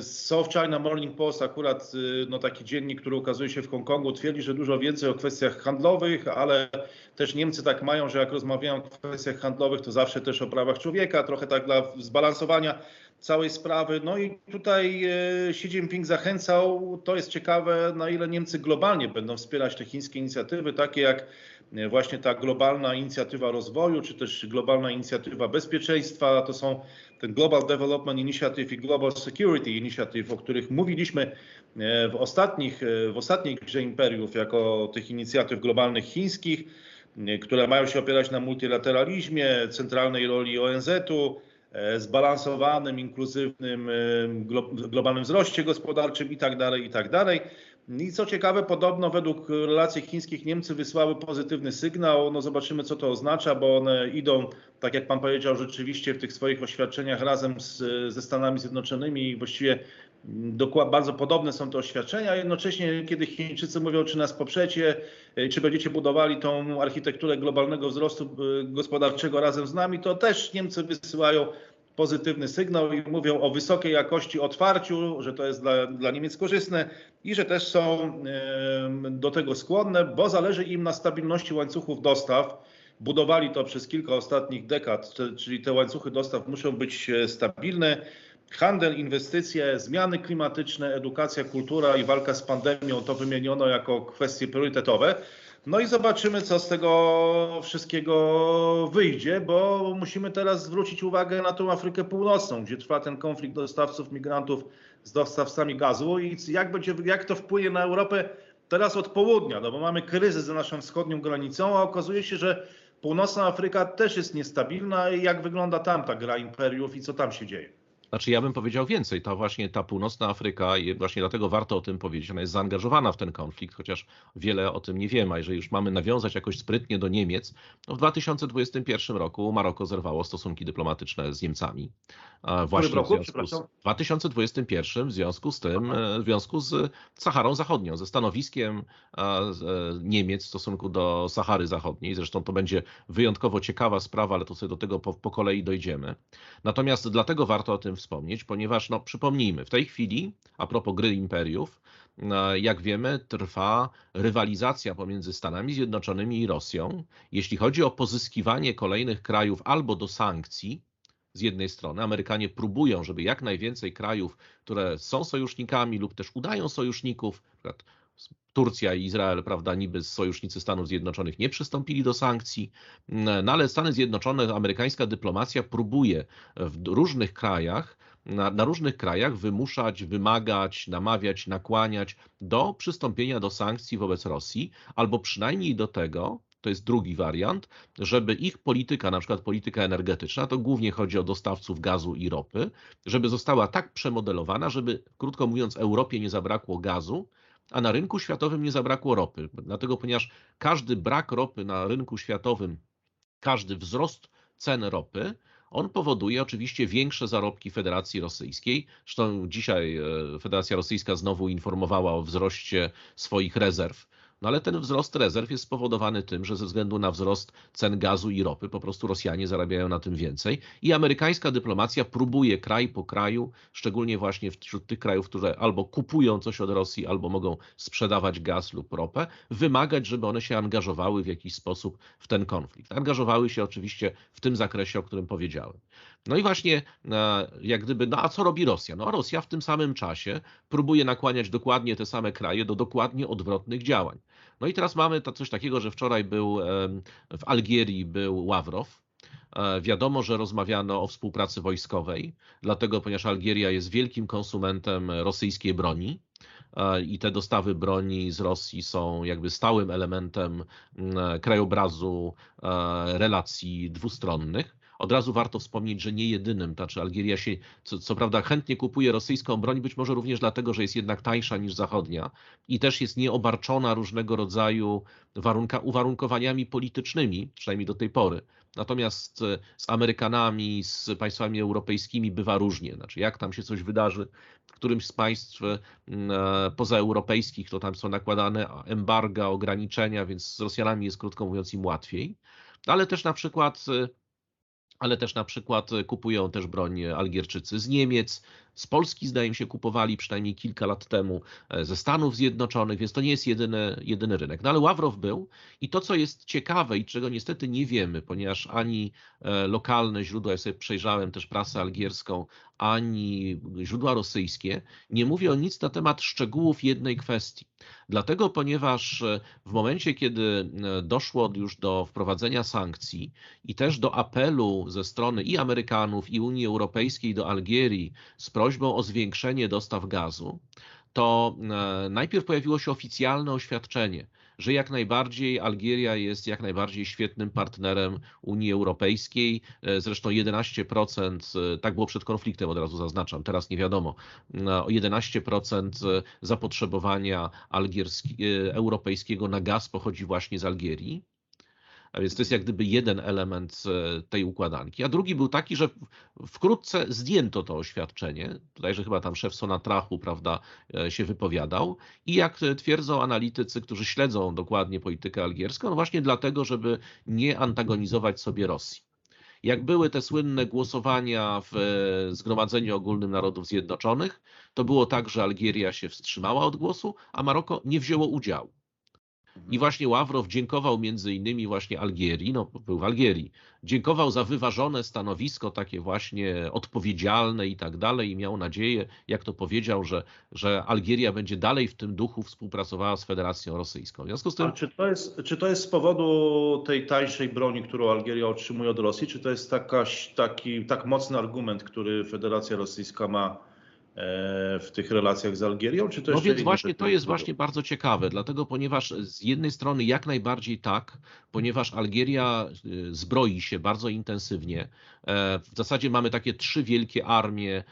A: South China Morning Post, akurat no taki dziennik, który ukazuje się w Hongkongu, twierdzi, że dużo więcej o kwestiach handlowych, ale też Niemcy tak mają, że jak rozmawiają o kwestiach handlowych, to zawsze też o prawach człowieka, trochę tak dla zbalansowania całej sprawy. No i tutaj e, Xi Jinping zachęcał, to jest ciekawe, na ile Niemcy globalnie będą wspierać te chińskie inicjatywy, takie jak e, właśnie ta globalna inicjatywa rozwoju, czy też globalna inicjatywa bezpieczeństwa. To są ten Global Development Initiative i Global Security Initiative, o których mówiliśmy e, w, ostatnich, w ostatniej grze imperiów jako tych inicjatyw globalnych chińskich, które mają się opierać na multilateralizmie, centralnej roli ONZ-u, zbalansowanym, inkluzywnym, e, globalnym wzroście gospodarczym itd., tak itd. Tak I co ciekawe, podobno według relacji chińskich Niemcy wysłały pozytywny sygnał. No zobaczymy, co to oznacza, bo one idą, tak jak pan powiedział, rzeczywiście w tych swoich oświadczeniach razem z, ze Stanami Zjednoczonymi i właściwie bardzo podobne są te oświadczenia. Jednocześnie, kiedy Chińczycy mówią, czy nas poprzecie, e, czy będziecie budowali tą architekturę globalnego wzrostu e, gospodarczego razem z nami, to też Niemcy wysyłają pozytywny sygnał i mówią o wysokiej jakości otwarciu, że to jest dla, dla Niemiec korzystne i że też są do tego skłonne, bo zależy im na stabilności łańcuchów dostaw. Budowali to przez kilka ostatnich dekad, czyli te łańcuchy dostaw muszą być e, stabilne handel, inwestycje, zmiany klimatyczne, edukacja, kultura i walka z pandemią to wymieniono jako kwestie priorytetowe. No i zobaczymy, co z tego wszystkiego wyjdzie, bo musimy teraz zwrócić uwagę na tą Afrykę Północną, gdzie trwa ten konflikt dostawców migrantów z dostawcami gazu i jak, będzie, jak to wpłynie na Europę teraz od południa, no bo mamy kryzys za naszą wschodnią granicą, a okazuje się, że północna Afryka też jest niestabilna i jak wygląda tam ta gra imperiów i co tam się dzieje.
B: Znaczy ja bym powiedział więcej, ta właśnie ta północna Afryka i właśnie dlatego warto o tym powiedzieć, ona jest zaangażowana w ten konflikt, chociaż wiele o tym nie wiemy, a jeżeli już mamy nawiązać jakoś sprytnie do Niemiec, no w 2021 roku Maroko zerwało stosunki dyplomatyczne z Niemcami.
A: Właśnie w, roku, w
B: związku z 2021 w związku z tym, e, w związku z Saharą Zachodnią, ze stanowiskiem e, Niemiec w stosunku do Sahary Zachodniej. Zresztą to będzie wyjątkowo ciekawa sprawa, ale to sobie do tego po, po kolei dojdziemy. Natomiast dlatego warto o tym wspomnieć, ponieważ, no, przypomnijmy, w tej chwili, a propos gry imperiów, e, jak wiemy, trwa rywalizacja pomiędzy Stanami Zjednoczonymi i Rosją, jeśli chodzi o pozyskiwanie kolejnych krajów albo do sankcji, z jednej strony. Amerykanie próbują, żeby jak najwięcej krajów, które są sojusznikami lub też udają sojuszników, np. Turcja i Izrael, prawda, niby sojusznicy Stanów Zjednoczonych nie przystąpili do sankcji, no ale Stany Zjednoczone, amerykańska dyplomacja próbuje w różnych krajach, na, na, różnych krajach wymuszać, wymagać, namawiać, nakłaniać do przystąpienia do sankcji wobec Rosji, albo przynajmniej do tego, to jest drugi wariant, żeby ich polityka, na przykład polityka energetyczna, to głównie chodzi o dostawców gazu i ropy, żeby została tak przemodelowana, żeby, krótko mówiąc, Europie nie zabrakło gazu, a na rynku światowym nie zabrakło ropy. Dlatego, ponieważ każdy brak ropy na rynku światowym, każdy wzrost cen ropy, on powoduje oczywiście większe zarobki Federacji Rosyjskiej. Zresztą dzisiaj e, Federacja Rosyjska znowu informowała o wzroście swoich rezerw no ale ten wzrost rezerw jest spowodowany tym, że ze względu na wzrost cen gazu i ropy po prostu Rosjanie zarabiają na tym więcej i amerykańska dyplomacja próbuje kraj po kraju, szczególnie właśnie wśród tych krajów, które albo kupują coś od Rosji, albo mogą sprzedawać gaz lub ropę, wymagać, żeby one się angażowały w jakiś sposób w ten konflikt. Angażowały się oczywiście w tym zakresie, o którym powiedziałem. No i właśnie e, jak gdyby, no a co robi Rosja? No Rosja w tym samym czasie próbuje nakłaniać dokładnie te same kraje do dokładnie odwrotnych działań. No i teraz mamy to coś takiego, że wczoraj był w Algierii był Ławrow. E, wiadomo, że rozmawiano o współpracy wojskowej, dlatego ponieważ Algieria jest wielkim konsumentem rosyjskiej broni e, i te dostawy broni z Rosji są jakby stałym elementem krajobrazu relacji dwustronnych. Od razu warto wspomnieć, że nie jedynym, znaczy Algieria się, co, co, prawda chętnie kupuje rosyjską broń, być może również dlatego, że jest jednak tańsza niż zachodnia i też jest nieobarczona różnego rodzaju warunka, uwarunkowaniami politycznymi, przynajmniej do tej pory. Natomiast e, z Amerykanami, z państwami europejskimi bywa różnie. Znaczy, jak tam się coś wydarzy w którymś z państw e, pozaeuropejskich, to tam są nakładane embarga, ograniczenia, więc z Rosjanami jest krótko mówiąc im łatwiej. Ale też na przykład e, ale też na przykład kupują też broń Algierczycy z Niemiec, z Polski zdaje mi się kupowali przynajmniej kilka lat temu, e, ze Stanów Zjednoczonych, więc to nie jest jedyny, jedyny rynek. No ale Ławrow był i to, co jest ciekawe i czego niestety nie wiemy, ponieważ ani e, lokalne źródła, ja sobie przejrzałem też prasę algierską, ani źródła rosyjskie, nie mówią nic na temat szczegółów jednej kwestii. Dlatego, ponieważ e, w momencie, kiedy doszło już do wprowadzenia sankcji i też do apelu ze strony i Amerykanów, i Unii Europejskiej do Algierii z prośbą o zwiększenie dostaw gazu, to e, najpierw pojawiło się oficjalne oświadczenie, że jak najbardziej Algieria jest jak najbardziej świetnym partnerem Unii Europejskiej. E, zresztą 11%, e, tak było przed konfliktem, od razu zaznaczam, teraz nie wiadomo, o 11% zapotrzebowania europejskiego na gaz pochodzi właśnie z Algierii. A więc to jest jak gdyby jeden element e, tej układanki. A drugi był taki, że wkrótce zdjęto to oświadczenie. Tutaj, że chyba tam szef Sonatrachu, prawda, e, się wypowiadał. I jak twierdzą analitycy, którzy śledzą dokładnie politykę algierską, no właśnie dlatego, żeby nie antagonizować sobie Rosji. Jak były te słynne głosowania w e, Zgromadzeniu Ogólnym Narodów Zjednoczonych, to było tak, że Algieria się wstrzymała od głosu, a Maroko nie wzięło udziału. I właśnie Ławrow dziękował między innymi właśnie Algierii, no był w Algierii, dziękował za wyważone stanowisko, takie właśnie odpowiedzialne i tak dalej i miał nadzieję, jak to powiedział, że, że Algieria będzie dalej w tym duchu współpracowała z Federacją Rosyjską. W związku z tym...
A: A czy to, jest, czy to jest z powodu tej tańszej broni, którą Algieria otrzymuje od Rosji, czy to jest takaś, taki tak mocny argument, który Federacja Rosyjska ma w tych relacjach z Algierią? Czy to
B: no więc właśnie to jest właśnie bardzo ciekawe, dlatego ponieważ z jednej strony jak najbardziej tak, ponieważ Algieria y, zbroi się bardzo intensywnie. E, w zasadzie mamy takie trzy wielkie armie e,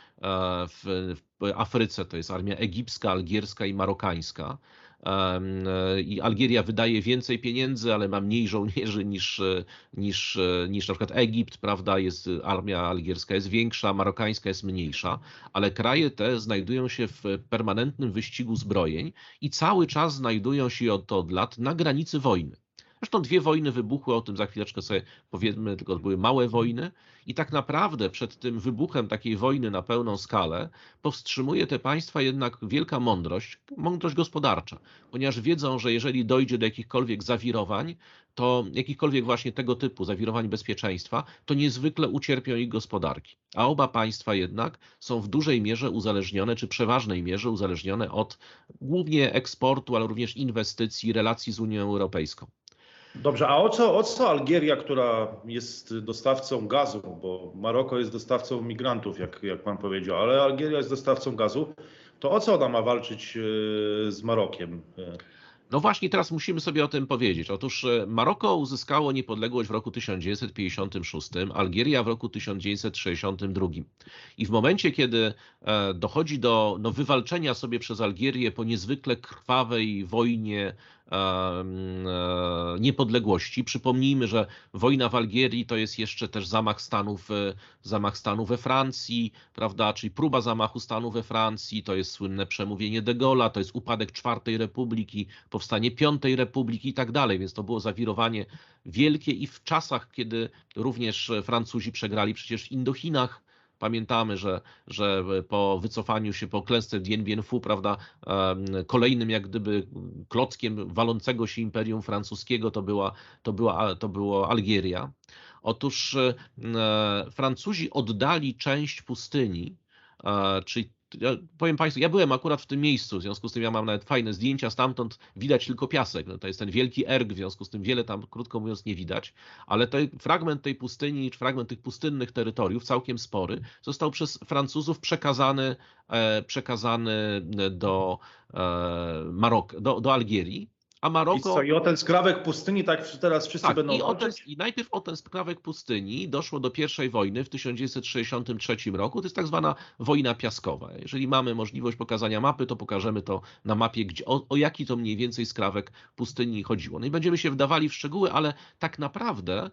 B: w Afryce, to jest armia egipska, algierska i marokańska. E, i Algieria wydaje więcej pieniędzy, ale ma mniej żołnierzy niż, e, niż, e, niż na przykład Egipt, prawda? Jest, armia algierska jest większa, marokańska jest mniejsza, ale kraje te znajdują się w permanentnym wyścigu zbrojeń i cały czas znajdują się od, od lat na granicy wojny. Zresztą dwie wojny wybuchły, o tym za chwileczkę sobie powiedzmy, tylko były małe wojny i tak naprawdę przed tym wybuchem takiej wojny na pełną skalę powstrzymuje te państwa jednak wielka mądrość, mądrość gospodarcza, ponieważ wiedzą, że jeżeli dojdzie do jakichkolwiek zawirowań, to jakichkolwiek właśnie tego typu zawirowań bezpieczeństwa, to niezwykle ucierpią ich gospodarki. A oba państwa jednak są w dużej mierze uzależnione, czy przeważnej mierze uzależnione od głównie eksportu, ale również inwestycji, relacji z Unią Europejską.
A: Dobrze, a o co, o co Algieria, która jest dostawcą gazu, bo Maroko jest dostawcą migrantów, jak, jak pan powiedział, ale Algieria jest dostawcą gazu, to o co ona ma walczyć e, z Marokiem?
B: No właśnie, teraz musimy sobie o tym powiedzieć. Otóż e, Maroko uzyskało niepodległość w roku 1956, Algieria w roku 1962. I w momencie, kiedy e, dochodzi do no, wywalczenia sobie przez Algierię po niezwykle krwawej wojnie niepodległości. Przypomnijmy, że wojna w Algierii to jest jeszcze też zamach stanu, w, zamach stanu we Francji, prawda, czyli próba zamachu stanu we Francji, to jest słynne przemówienie de Gaulle'a, to jest upadek czwartej republiki, powstanie piątej republiki i tak dalej, więc to było zawirowanie wielkie i w czasach, kiedy również Francuzi przegrali przecież w Indochinach, Pamiętamy, że, że po wycofaniu się, po klęsce Dien Bien Phu, prawda, kolejnym jak gdyby klockiem walącego się imperium francuskiego to była, to była, to było Algieria. Otóż e, Francuzi oddali część pustyni, e, czyli ja powiem Państwu, ja byłem akurat w tym miejscu, w związku z tym ja mam nawet fajne zdjęcia, stamtąd widać tylko piasek. No to jest ten wielki erg, w związku z tym wiele tam, krótko mówiąc, nie widać, ale ten fragment tej pustyni, czy fragment tych pustynnych terytoriów, całkiem spory, został przez Francuzów przekazany, e, przekazany do e, Marok, do, do Algierii a Maroko. I,
A: co, I o ten skrawek pustyni, tak teraz wszyscy
B: tak,
A: będą
B: i, ten, I najpierw o ten skrawek pustyni doszło do pierwszej wojny w 1963 roku. To jest tak zwana wojna piaskowa. Jeżeli mamy możliwość pokazania mapy, to pokażemy to na mapie, gdzie, o, o jaki to mniej więcej skrawek pustyni chodziło. No i będziemy się wdawali w szczegóły, ale tak naprawdę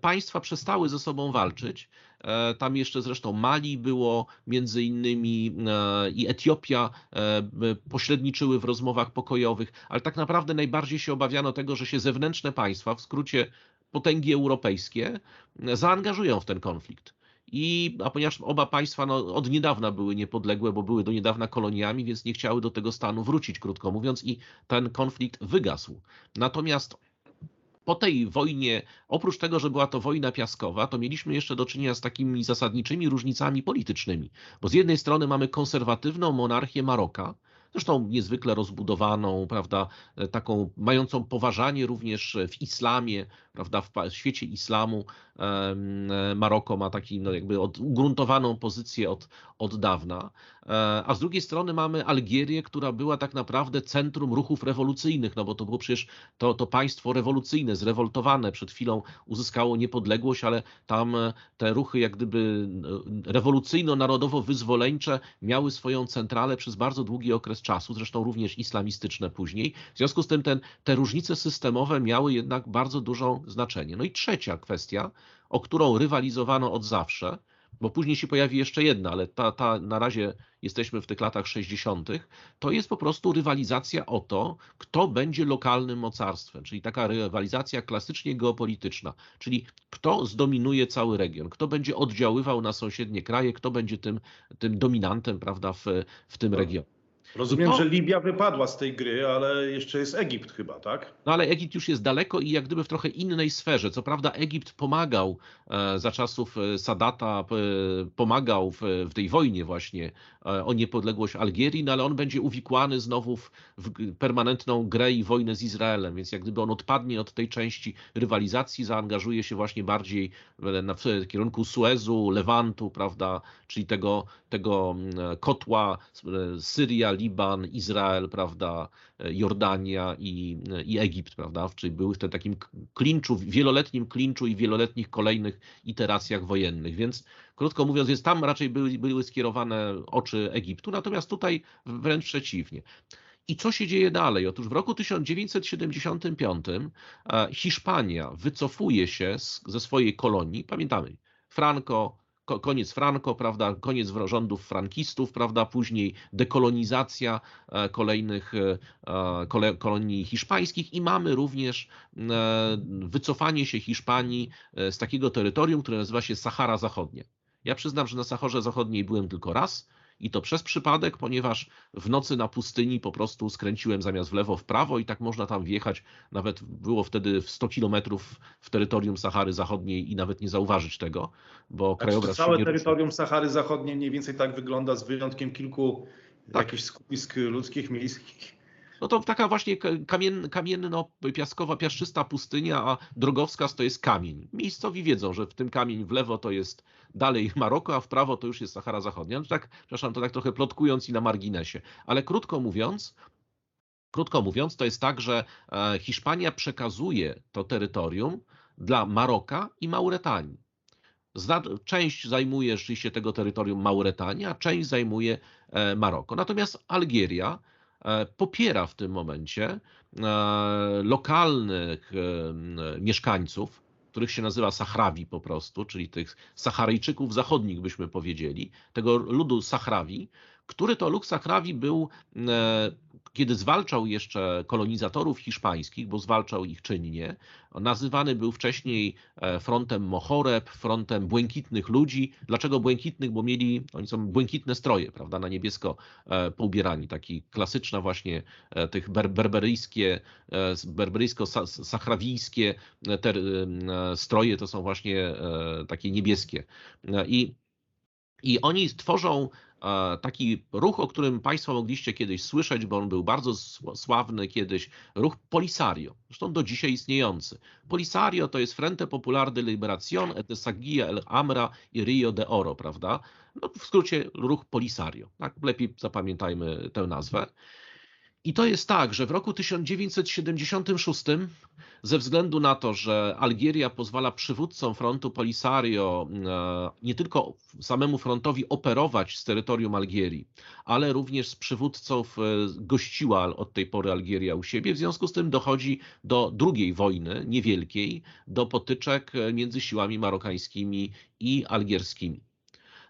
B: państwa przestały ze sobą walczyć. E, tam jeszcze zresztą Mali było między innymi e, i Etiopia e, pośredniczyły w rozmowach pokojowych, ale tak naprawdę najbardziej się obawiano tego, że się zewnętrzne państwa, w skrócie potęgi europejskie, zaangażują w ten konflikt. I, a ponieważ oba państwa no, od niedawna były niepodległe, bo były do niedawna koloniami, więc nie chciały do tego stanu wrócić, krótko mówiąc, i ten konflikt wygasł. Natomiast po tej wojnie, oprócz tego, że była to wojna piaskowa, to mieliśmy jeszcze do czynienia z takimi zasadniczymi różnicami politycznymi. Bo z jednej strony mamy konserwatywną monarchię Maroka, zresztą niezwykle rozbudowaną, prawda, taką mającą poważanie również w islamie, prawda, w świecie islamu Maroko ma taki no jakby od, ugruntowaną pozycję od, od dawna, e, a z drugiej strony mamy Algierię, która była tak naprawdę centrum ruchów rewolucyjnych, no bo to było przecież to, to państwo rewolucyjne, zrewoltowane, przed chwilą uzyskało niepodległość, ale tam e, te ruchy jak gdyby e, rewolucyjno-narodowo-wyzwoleńcze miały swoją centralę przez bardzo długi okres czasu, zresztą również islamistyczne później. W związku z tym ten, te różnice systemowe miały jednak bardzo dużą znaczenie. No i trzecia kwestia, o którą rywalizowano od zawsze, bo później się pojawi jeszcze jedna, ale ta, ta na razie jesteśmy w tych latach 60., to jest po prostu rywalizacja o to, kto będzie lokalnym mocarstwem, czyli taka rywalizacja klasycznie geopolityczna, czyli kto zdominuje cały region, kto będzie oddziaływał na sąsiednie kraje, kto będzie tym, tym dominantem prawda, w, w tym regionie.
A: Rozumiem, to... że Libia wypadła z tej gry, ale jeszcze jest Egipt chyba, tak?
B: No ale Egipt już jest daleko i jak gdyby w trochę innej sferze. Co prawda Egipt pomagał e, za czasów e, Sadata, pomagał w, w tej wojnie właśnie o niepodległość Algierii, no ale on będzie uwikłany znowu w, permanentną grę i wojnę z Izraelem, więc jak gdyby on odpadnie od tej części rywalizacji, zaangażuje się właśnie bardziej w kierunku Suezu, Lewantu, prawda, czyli tego, tego kotła Syria, Liban, Izrael, prawda, Jordania i, i Egipt, prawda, czyli były w tym takim klinczu, wieloletnim klinczu i wieloletnich kolejnych iteracjach wojennych, więc krótko mówiąc, jest tam raczej były, były skierowane oczy Egiptu, natomiast tutaj wręcz przeciwnie. I co się dzieje dalej? Otóż w roku 1975 e, Hiszpania wycofuje się z, ze swojej kolonii, pamiętamy, Franco, koniec Franco, prawda, koniec rządów frankistów, prawda, później dekolonizacja e, kolejnych e, kolonii hiszpańskich i mamy również e, wycofanie się Hiszpanii z takiego terytorium, które nazywa się Sahara Zachodnia. Ja przyznam, że na Saharze Zachodniej byłem tylko raz, i to przez przypadek, ponieważ w nocy na pustyni po prostu skręciłem zamiast w lewo w prawo i tak można tam wjechać. Nawet było wtedy w 100 kilometrów w terytorium Sahary Zachodniej i nawet nie zauważyć tego, bo
A: tak, krajobraz. Całe terytorium Sahary Zachodniej mniej więcej tak wygląda z wyjątkiem kilku tak. jakichś skupisk ludzkich, miejskich.
B: No to taka właśnie kamien, kamienno-piaskowa, piaszczysta pustynia, a drogowskaz to jest kamień. Miejscowi wiedzą, że w tym kamień w lewo to jest dalej Maroko, a w prawo to już jest Sahara Zachodnia. No tak, przepraszam, to tak trochę plotkując i na marginesie. Ale krótko mówiąc, Krótko mówiąc, to jest tak, że e, Hiszpania przekazuje to terytorium dla Maroka i Mauretanii. Część zajmuje rzeczywiście tego terytorium Mauretania, część zajmuje e, Maroko. Natomiast Algieria popiera w tym momencie lokalnych mieszkańców, których się nazywa Sahrawi po prostu, czyli tych Saharyjczyków zachodnich byśmy powiedzieli, tego ludu Sahrawi, który to lud Sahrawi był kiedy zwalczał jeszcze kolonizatorów hiszpańskich, bo zwalczał ich czynnie, nazywany był wcześniej e, frontem Mohoreb, frontem błękitnych ludzi. Dlaczego błękitnych? Bo mieli, oni są błękitne stroje, prawda, na niebiesko e, poubierani. Taki klasyczna właśnie e, tych berberyjskie, berberyjsko-sachrawijskie te stroje to są właśnie takie niebieskie. I, i oni tworzą taki ruch, o którym Państwo mogliście kiedyś słyszeć, bo on był bardzo sławny kiedyś, ruch Polisario, zresztą do dzisiaj istniejący. Polisario to jest Frente Popular de Liberación et de Sagia el Amra i Rio de Oro, prawda? No, w skrócie ruch Polisario, tak? Lepiej zapamiętajmy tę nazwę. I to jest tak, że w roku 1976 ze względu na to, że Algieria pozwala przywódcom frontu Polisario e, nie tylko samemu frontowi operować z terytorium Algierii, ale również z przywódców e, gościła od tej pory Algieria u siebie. W związku z tym dochodzi do drugiej wojny, niewielkiej, do potyczek między siłami marokańskimi i algierskimi.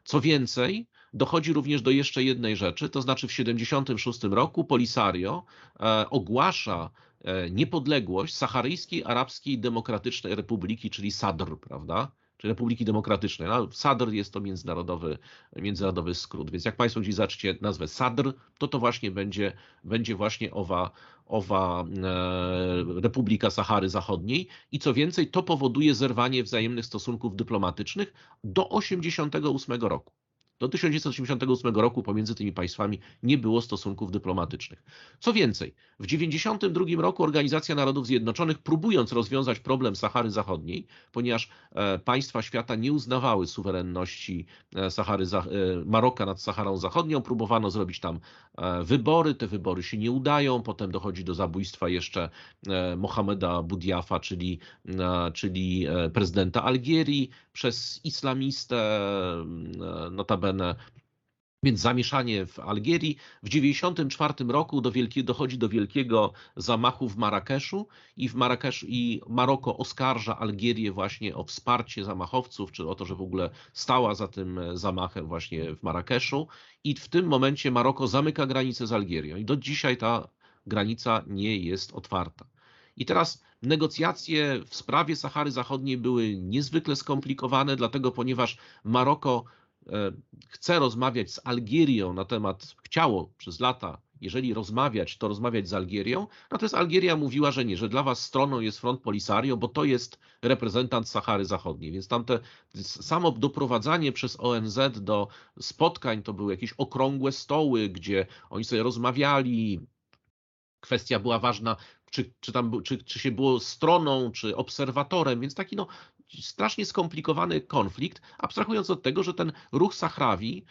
B: Co więcej, dochodzi również do jeszcze jednej rzeczy, to znaczy w 1976 roku Polisario e, ogłasza e, niepodległość Saharyjskiej Arabskiej Demokratycznej Republiki, czyli SADR, prawda? Czyli Republiki Demokratycznej. No, SADR jest to międzynarodowy, międzynarodowy skrót, więc jak Państwo gdzieś zaczniecie nazwę SADR, to to właśnie będzie, będzie właśnie owa, owa e, Republika Sahary Zachodniej i co więcej, to powoduje zerwanie wzajemnych stosunków dyplomatycznych do 1988 roku. Do 1988 roku pomiędzy tymi państwami nie było stosunków dyplomatycznych. Co więcej, w 1992 roku Organizacja Narodów Zjednoczonych, próbując rozwiązać problem Sahary Zachodniej, ponieważ e, państwa świata nie uznawały suwerenności e, Sahary, e, Maroka nad Saharą Zachodnią, próbowano zrobić tam wybory, te wybory się nie udają, potem dochodzi do zabójstwa jeszcze Mohameda Budiafa, czyli, czyli prezydenta Algierii przez islamistę, notabene więc zamieszanie w Algierii. W 1994 roku do wielkie, dochodzi do wielkiego zamachu w Marrakeszu i w Marrakeszu i Maroko oskarża Algierię właśnie o wsparcie zamachowców, czy o to, że w ogóle stała za tym zamachem właśnie w Marrakeszu. I w tym momencie Maroko zamyka granicę z Algierią. I do dzisiaj ta granica nie jest otwarta. I teraz negocjacje w sprawie Sahary Zachodniej były niezwykle skomplikowane, dlatego ponieważ Maroko chce rozmawiać z Algierią na temat, chciało przez lata, jeżeli rozmawiać, to rozmawiać z Algierią, natomiast Algieria mówiła, że nie, że dla was stroną jest front Polisario, bo to jest reprezentant Sahary Zachodniej. Więc tamte samo doprowadzanie przez ONZ do spotkań to były jakieś okrągłe stoły, gdzie oni sobie rozmawiali. Kwestia była ważna, czy, czy, tam, czy, czy się było stroną, czy obserwatorem, więc taki no, strasznie skomplikowany konflikt, abstrahując od tego, że ten ruch Sahrawi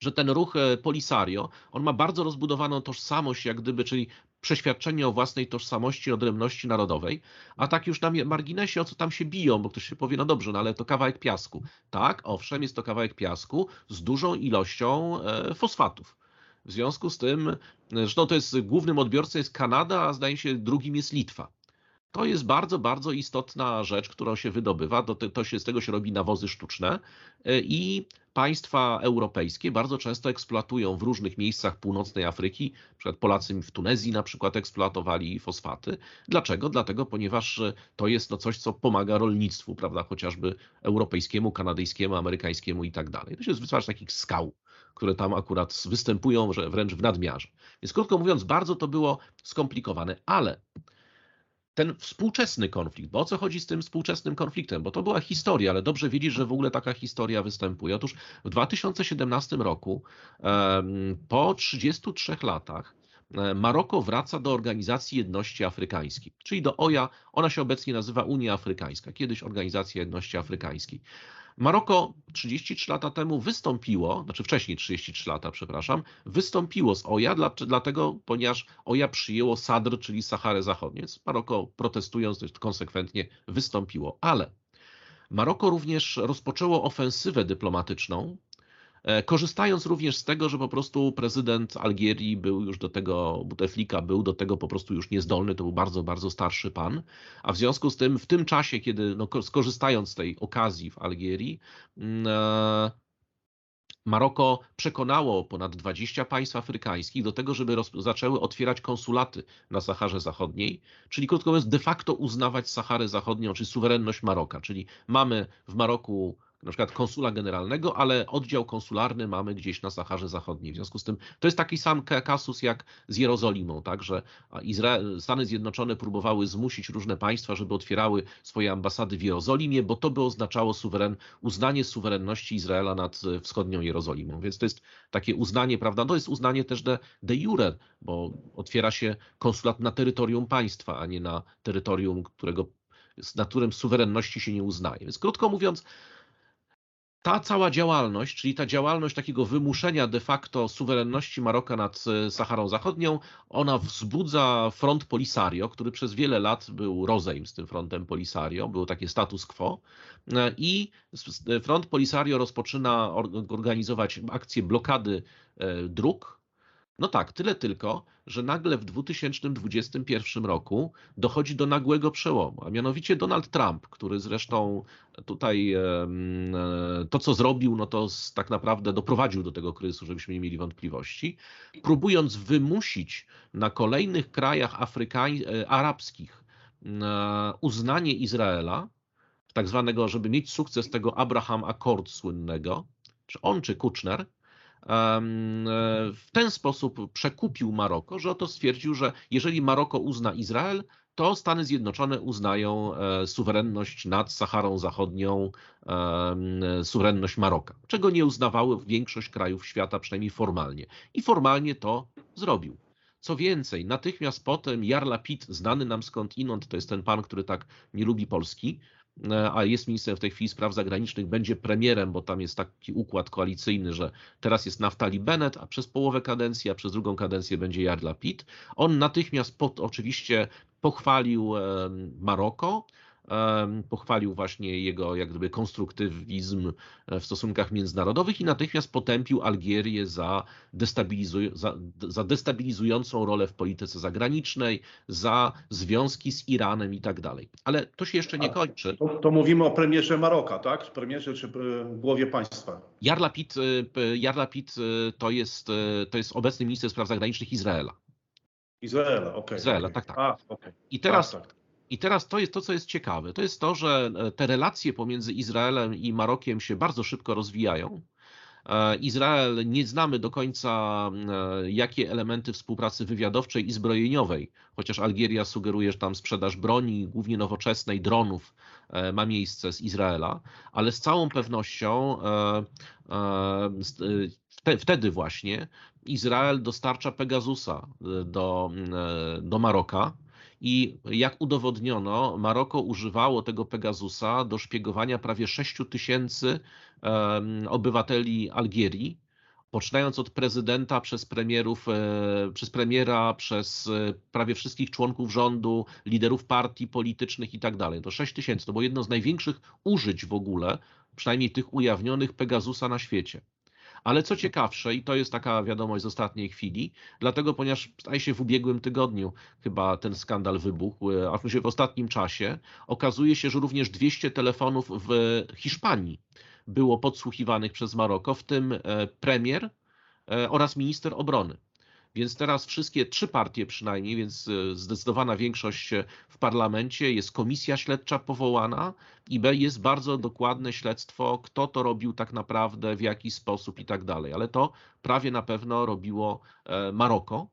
B: że ten ruch e, Polisario, on ma bardzo rozbudowaną tożsamość, jak gdyby, czyli przeświadczenie o własnej tożsamości, odrębności narodowej, a tak już na marginesie, o co tam się biją, bo ktoś się powie, no dobrze, no ale to kawałek piasku. Tak, owszem, jest to kawałek piasku z dużą ilością e, fosfatów. W związku z tym, zresztą to jest głównym odbiorcą jest Kanada, a zdaje się drugim jest Litwa. To jest bardzo, bardzo istotna rzecz, którą się wydobywa. To, to się, z tego się robi nawozy sztuczne e, i państwa europejskie bardzo często eksploatują w różnych miejscach północnej Afryki, np. Polacy w Tunezji na przykład eksploatowali fosfaty. Dlaczego? Dlatego, ponieważ to jest no coś, co pomaga rolnictwu, prawda, chociażby europejskiemu, kanadyjskiemu, amerykańskiemu i tak dalej. To się wytwarza takich skał, które tam akurat występują że wręcz w nadmiarze. Więc krótko mówiąc, bardzo to było skomplikowane, ale ten współczesny konflikt. Bo o co chodzi z tym współczesnym konfliktem? Bo to była historia, ale dobrze wiedzieć, że w ogóle taka historia występuje. Otóż w 2017 roku, po 33 latach, e, Maroko wraca do Organizacji Jedności Afrykańskiej, czyli do OJA. Ona się obecnie nazywa Unia Afrykańska, kiedyś Organizacja Jedności Afrykańskiej. Maroko 33 lata temu wystąpiło, znaczy wcześniej 33 lata, przepraszam, wystąpiło z OJA, dlatego, ponieważ OJA przyjęło Sadr, czyli Saharę Zachodnią. Więc Maroko protestując konsekwentnie wystąpiło. Ale Maroko również rozpoczęło ofensywę dyplomatyczną korzystając również z tego, że po prostu prezydent Algierii był już do tego, Bouteflika był do tego po prostu już niezdolny, to był bardzo, bardzo starszy pan, a w związku z tym w tym czasie, kiedy no, skorzystając z tej okazji w Algierii, mm, e, Maroko przekonało ponad 20 państw afrykańskich do tego, żeby zaczęły otwierać konsulaty na Saharze Zachodniej, czyli krótko mówiąc, de facto uznawać Saharę Zachodnią, czy suwerenność Maroka. Czyli mamy w Maroku na przykład konsula generalnego, ale oddział konsularny mamy gdzieś na Saharze Zachodniej. W związku z tym to jest taki sam kasus jak z Jerozolimą, tak, że Izrael, Stany Zjednoczone próbowały zmusić różne państwa, żeby otwierały swoje ambasady w Jerozolimie, bo to by oznaczało suweren, uznanie suwerenności Izraela nad wschodnią Jerozolimą. Więc to jest takie uznanie, prawda, to jest uznanie też de, de jure, bo otwiera się konsulat na terytorium państwa, a nie na terytorium, którego, na którym suwerenności się nie uznaje. Więc krótko mówiąc, ta cała działalność, czyli ta działalność takiego wymuszenia de facto suwerenności Maroka nad e, Saharą Zachodnią, ona wzbudza front Polisario, który przez wiele lat był rozejm z tym frontem Polisario, było takie status quo. E, i front Polisario rozpoczyna organizować akcje blokady e, dróg, no tak, tyle tylko, że nagle w 2021 roku dochodzi do nagłego przełomu, a mianowicie Donald Trump, który zresztą tutaj to, co zrobił, no to tak naprawdę doprowadził do tego kryzysu, żebyśmy nie mieli wątpliwości, próbując wymusić na kolejnych krajach afrykań, e, arabskich uznanie Izraela, tak zwanego, żeby mieć sukces tego Abraham Accord słynnego, czy on, czy Kuczner, E, w ten sposób przekupił Maroko, że oto stwierdził, że jeżeli Maroko uzna Izrael, to Stany Zjednoczone uznają e, suwerenność nad Saharą Zachodnią, suwerenność Maroka, czego nie uznawały większość krajów świata, przynajmniej formalnie. I formalnie to zrobił. Co więcej, natychmiast potem Jarla Pitt, znany nam skąd inąd, to jest ten pan, który tak nie lubi Polski, E, a jest ministrem w tej chwili spraw zagranicznych, będzie premierem, bo tam jest taki układ koalicyjny, że teraz jest Naftali Bennett, a przez połowę kadencji, a przez drugą kadencję będzie Jarla Pitt. On natychmiast pod, oczywiście pochwalił Maroko, pochwalił właśnie jego jak gdyby konstruktywizm e, w stosunkach międzynarodowych i natychmiast potępił Algierię za, destabilizuj za, za destabilizującą rolę w polityce zagranicznej, za związki z Iranem i tak dalej. Ale to się jeszcze nie kończy.
A: To, to mówimy o premierze Maroka, tak? Premierze czy głowie państwa?
B: Jarlapit, e, Jarlapit e, to jest, to jest obecny minister spraw zagranicznych Izraela.
A: Izraela, okej. Okay,
B: Izraela, tak, tak. A, okay. I teraz, tak, tak. I teraz to jest to, co jest ciekawe. To jest to, że e, te relacje pomiędzy Izraelem i Marokiem się bardzo szybko rozwijają. E, Izrael nie znamy do końca, e, jakie elementy współpracy wywiadowczej i zbrojeniowej, chociaż Algieria sugeruje, że tam sprzedaż broni, głównie nowoczesnej, dronów ma miejsce z Izraela, ale z całą pewnością wtedy właśnie Izrael dostarcza Pegasusa do, do Maroka i jak udowodniono, Maroko używało tego Pegasusa do szpiegowania prawie 6 tysięcy obywateli Algierii, poczynając od prezydenta, przez premierów, e, przez premiera, przez e, prawie wszystkich członków rządu, liderów partii politycznych i tak dalej. To 6 tysięcy. To było jedno z największych użyć w ogóle, przynajmniej tych ujawnionych Pegasusa na świecie. Ale co ciekawsze, i to jest taka wiadomość z ostatniej chwili, dlatego ponieważ staje się w ubiegłym tygodniu chyba ten skandal wybuchł, e, a w ostatnim czasie, okazuje się, że również 200 telefonów w Hiszpanii było podsłuchiwanych przez Maroko, w tym e, premier e, oraz minister obrony. Więc teraz wszystkie trzy partie przynajmniej, więc e, zdecydowana większość w parlamencie, jest komisja śledcza powołana i B jest bardzo dokładne śledztwo, kto to robił tak naprawdę, w jaki sposób i tak dalej. Ale to prawie na pewno robiło e, Maroko.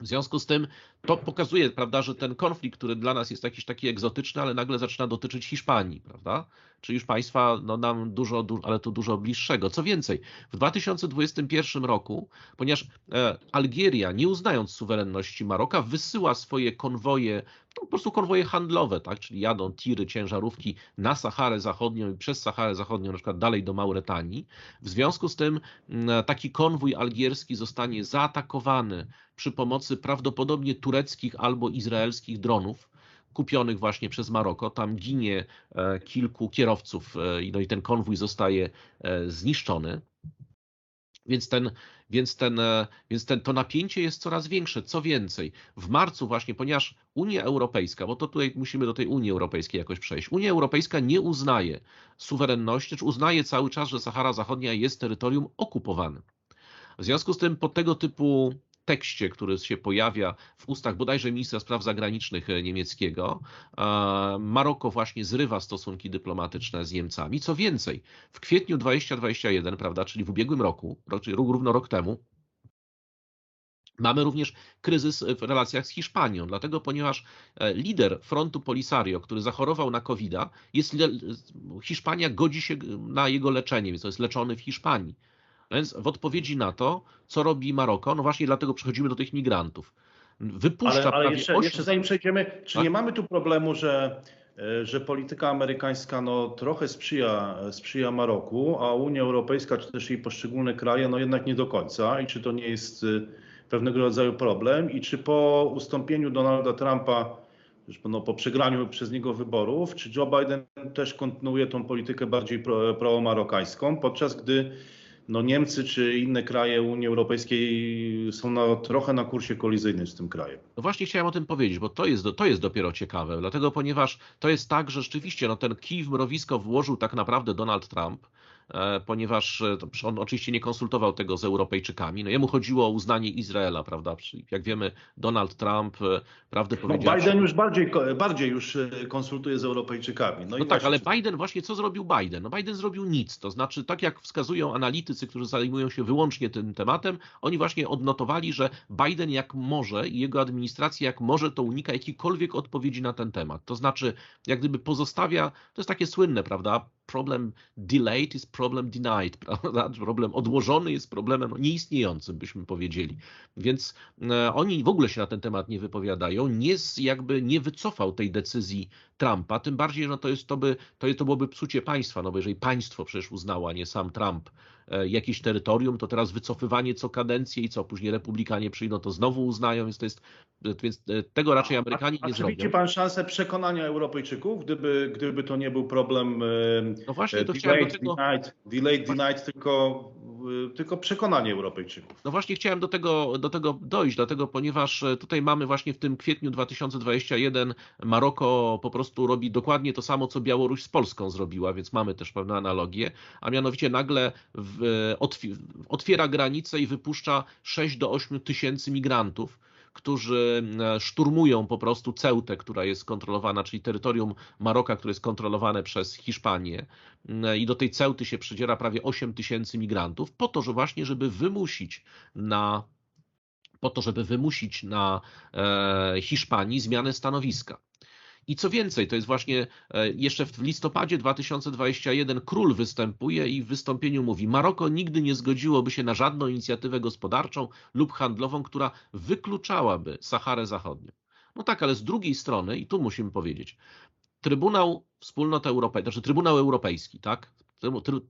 B: W związku z tym to pokazuje, prawda, że ten konflikt, który dla nas jest jakiś taki egzotyczny, ale nagle zaczyna dotyczyć Hiszpanii, prawda? Czy już państwa no, nam dużo, ale to dużo bliższego. Co więcej, w 2021 roku, ponieważ e, Algieria, nie uznając suwerenności Maroka, wysyła swoje konwoje, no, po prostu konwoje handlowe, tak? czyli jadą tiry, ciężarówki na Saharę Zachodnią i przez Saharę Zachodnią, na przykład dalej do Mauretanii. W związku z tym taki konwój algierski zostanie zaatakowany przy pomocy prawdopodobnie tureckich albo izraelskich dronów kupionych właśnie przez Maroko. Tam ginie kilku kierowców no i ten konwój zostaje zniszczony. Więc, ten, więc, ten, więc ten, to napięcie jest coraz większe. Co więcej, w marcu właśnie, ponieważ Unia Europejska, bo to tutaj musimy do tej Unii Europejskiej jakoś przejść, Unia Europejska nie uznaje suwerenności, czy uznaje cały czas, że Sahara Zachodnia jest terytorium okupowanym. W związku z tym po tego typu tekście, który się pojawia w ustach bodajże ministra spraw zagranicznych e, niemieckiego, Maroko właśnie zrywa stosunki dyplomatyczne z Niemcami. Co więcej, w kwietniu 2021, prawda, czyli w ubiegłym roku, czyli równo rok temu, Mamy również kryzys w relacjach z Hiszpanią, dlatego ponieważ e, lider frontu Polisario, który zachorował na covid jest Hiszpania godzi się na jego leczenie, więc to jest leczony w Hiszpanii. Więc w odpowiedzi na to, co robi Maroko, no właśnie dlatego przechodzimy do tych migrantów.
A: Wypuszcza ale, ale jeszcze, 8... jeszcze zanim przejdziemy, czy tak? nie mamy tu problemu, że, e, że polityka amerykańska no, trochę sprzyja, sprzyja Maroku, a Unia Europejska, czy też jej poszczególne kraje, no jednak nie do końca. I czy to nie jest e, pewnego rodzaju problem? I czy po ustąpieniu Donalda Trumpa, no, po przegraniu przez niego wyborów, czy Joe Biden też kontynuuje tą politykę bardziej pro, pro-marokańską, podczas gdy no Niemcy czy inne kraje Unii Europejskiej są na, trochę na kursie kolizyjnym z tym krajem.
B: No właśnie chciałem o tym powiedzieć, bo to jest, to jest dopiero ciekawe, dlatego ponieważ to jest tak, że rzeczywiście no ten kij w mrowisko włożył tak naprawdę Donald Trump, ponieważ e, on oczywiście nie konsultował tego z Europejczykami. No jemu chodziło o uznanie Izraela, prawda? Jak wiemy, Donald Trump, e, prawdę no, powiedział...
A: Biden już bardziej, bardziej już konsultuje z Europejczykami.
B: No, no tak, ale Biden właśnie, co zrobił Biden? No Biden zrobił nic, to znaczy tak jak wskazują analitycy, którzy zajmują się wyłącznie tym tematem, oni właśnie odnotowali, że Biden jak może i jego administracja jak może to unika jakiejkolwiek odpowiedzi na ten temat. To znaczy jak gdyby pozostawia, to jest takie słynne, prawda, problem delayed is problem denied, prawda? Problem odłożony jest problemem nieistniejącym, byśmy powiedzieli. Więc e, oni w ogóle się na ten temat nie wypowiadają, nie jakby nie wycofał tej decyzji Trumpa, tym bardziej, że no to, jest, to, by, to, to byłoby psucie państwa, no bo jeżeli państwo przecież uznało, a nie sam Trump, jakieś terytorium, to teraz wycofywanie co kadencję i co, później republikanie przyjdą, to znowu uznają, więc to jest, więc e, tego raczej Amerykanie a, a, nie zrobią.
A: Widzi pan szansę przekonania Europejczyków, gdyby, gdyby to nie był problem
B: no właśnie, to delayed,
A: do tego... denied, delayed, denied, tylko tylko przekonanie Europejczyków.
B: No właśnie chciałem do tego, do tego dojść, dlatego ponieważ e, tutaj mamy właśnie w tym kwietniu 2021 Maroko po prostu robi dokładnie to samo, co Białoruś z Polską zrobiła, więc mamy też pewne analogie, a mianowicie nagle w, e, otwiera granice i wypuszcza 6 do 8 tysięcy migrantów którzy e, szturmują po prostu Ceutę, która jest kontrolowana, czyli terytorium Maroka, które jest kontrolowane przez Hiszpanię. E, I do tej Ceuty się przydziera prawie 8 tysięcy migrantów, po to, że właśnie, żeby wymusić na po to, żeby wymusić na e, Hiszpanii zmianę stanowiska. I co więcej, to jest właśnie e, jeszcze w listopadzie 2021 król występuje i w wystąpieniu mówi: Maroko nigdy nie zgodziłoby się na żadną inicjatywę gospodarczą lub handlową, która wykluczałaby Saharę Zachodnią. No tak, ale z drugiej strony, i tu musimy powiedzieć, Trybunał Wspólnot Europejskiej, znaczy Trybunał Europejski, tak?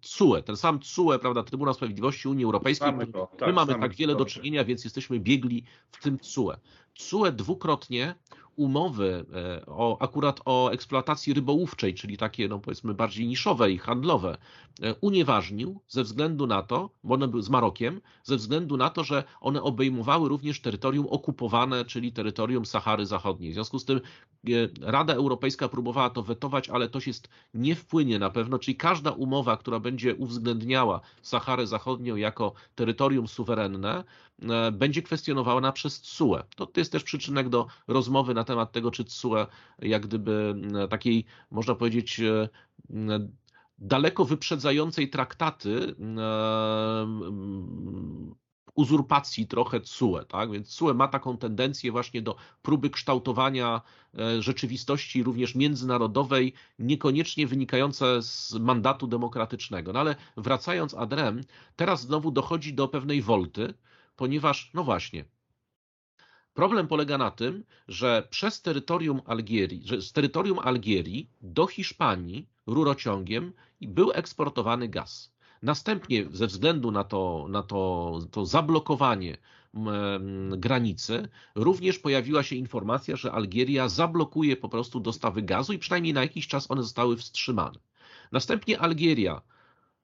B: TSUE, ten sam TSUE, prawda, Trybunał Sprawiedliwości Unii Europejskiej, mamy tak, my mamy tak wiele do czynienia, więc jesteśmy biegli w tym TSUE. TSUE dwukrotnie umowy e, o, akurat o eksploatacji rybołówczej, czyli takie, no powiedzmy, bardziej niszowe i handlowe, e, unieważnił ze względu na to, bo one były z Marokiem, ze względu na to, że one obejmowały również terytorium okupowane, czyli terytorium Sahary Zachodniej. W związku z tym e, Rada Europejska próbowała to wetować, ale to się nie wpłynie na pewno, czyli każda umowa, która będzie uwzględniała Saharę Zachodnią jako terytorium suwerenne, będzie kwestionowana przez TSUE. To jest też przyczynek do rozmowy na temat tego, czy TSUE jak gdyby takiej, można powiedzieć, e, daleko wyprzedzającej traktaty uzurpacji trochę TSUE, tak? Więc TSUE ma taką tendencję właśnie do próby kształtowania e, rzeczywistości również międzynarodowej, niekoniecznie wynikające z mandatu demokratycznego. No ale wracając ad rem, teraz znowu dochodzi do pewnej wolty, ponieważ, no właśnie, Problem polega na tym, że przez terytorium Algierii, że z terytorium Algierii do Hiszpanii rurociągiem był eksportowany gaz. Następnie ze względu na to, na to, to zablokowanie granicy, również pojawiła się informacja, że Algieria zablokuje po prostu dostawy gazu i przynajmniej na jakiś czas one zostały wstrzymane. Następnie Algieria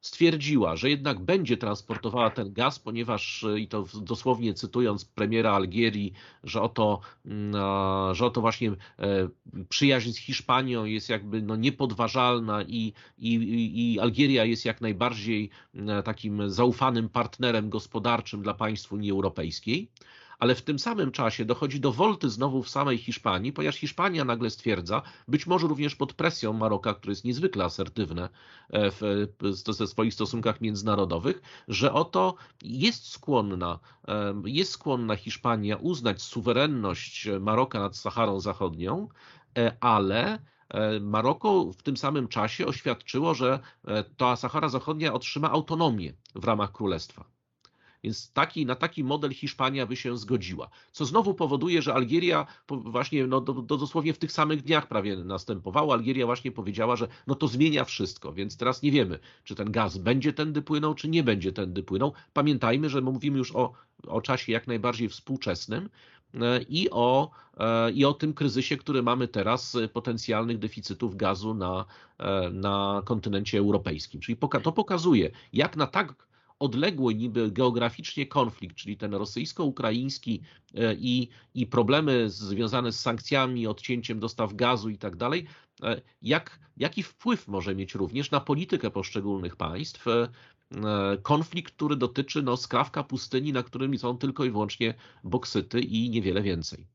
B: stwierdziła, że jednak będzie transportowała ten gaz, ponieważ, i to dosłownie cytując premiera Algierii, że oto, że oto właśnie e, przyjaźń z Hiszpanią jest jakby no niepodważalna i, i, i Algieria jest jak najbardziej takim zaufanym partnerem gospodarczym dla państw Unii Europejskiej ale w tym samym czasie dochodzi do wolty znowu w samej Hiszpanii, ponieważ Hiszpania nagle stwierdza, być może również pod presją Maroka, które jest niezwykle asertywne e, w, ze swoich stosunkach międzynarodowych, że oto jest skłonna, e, jest skłonna Hiszpania uznać suwerenność Maroka nad Saharą Zachodnią, e, ale Maroko w tym samym czasie oświadczyło, że ta Sahara Zachodnia otrzyma autonomię w ramach królestwa. Więc taki, na taki model Hiszpania by się zgodziła. Co znowu powoduje, że Algieria właśnie no, do, do dosłownie w tych samych dniach prawie następowało. Algieria właśnie powiedziała, że no to zmienia wszystko, więc teraz nie wiemy, czy ten gaz będzie tędy płynął, czy nie będzie tędy płynął. Pamiętajmy, że mówimy już o, o czasie jak najbardziej współczesnym e, i o, e, i o tym kryzysie, który mamy teraz, e, potencjalnych deficytów gazu na, na kontynencie europejskim. Czyli to pokazuje, jak na tak odległy niby geograficznie konflikt, czyli ten rosyjsko-ukraiński e, i, i problemy związane z sankcjami, odcięciem dostaw gazu i tak dalej, e, jak, jaki wpływ może mieć również na politykę poszczególnych państw e, konflikt, który dotyczy no, skrawka pustyni, na którym są tylko i wyłącznie boksyty i niewiele więcej.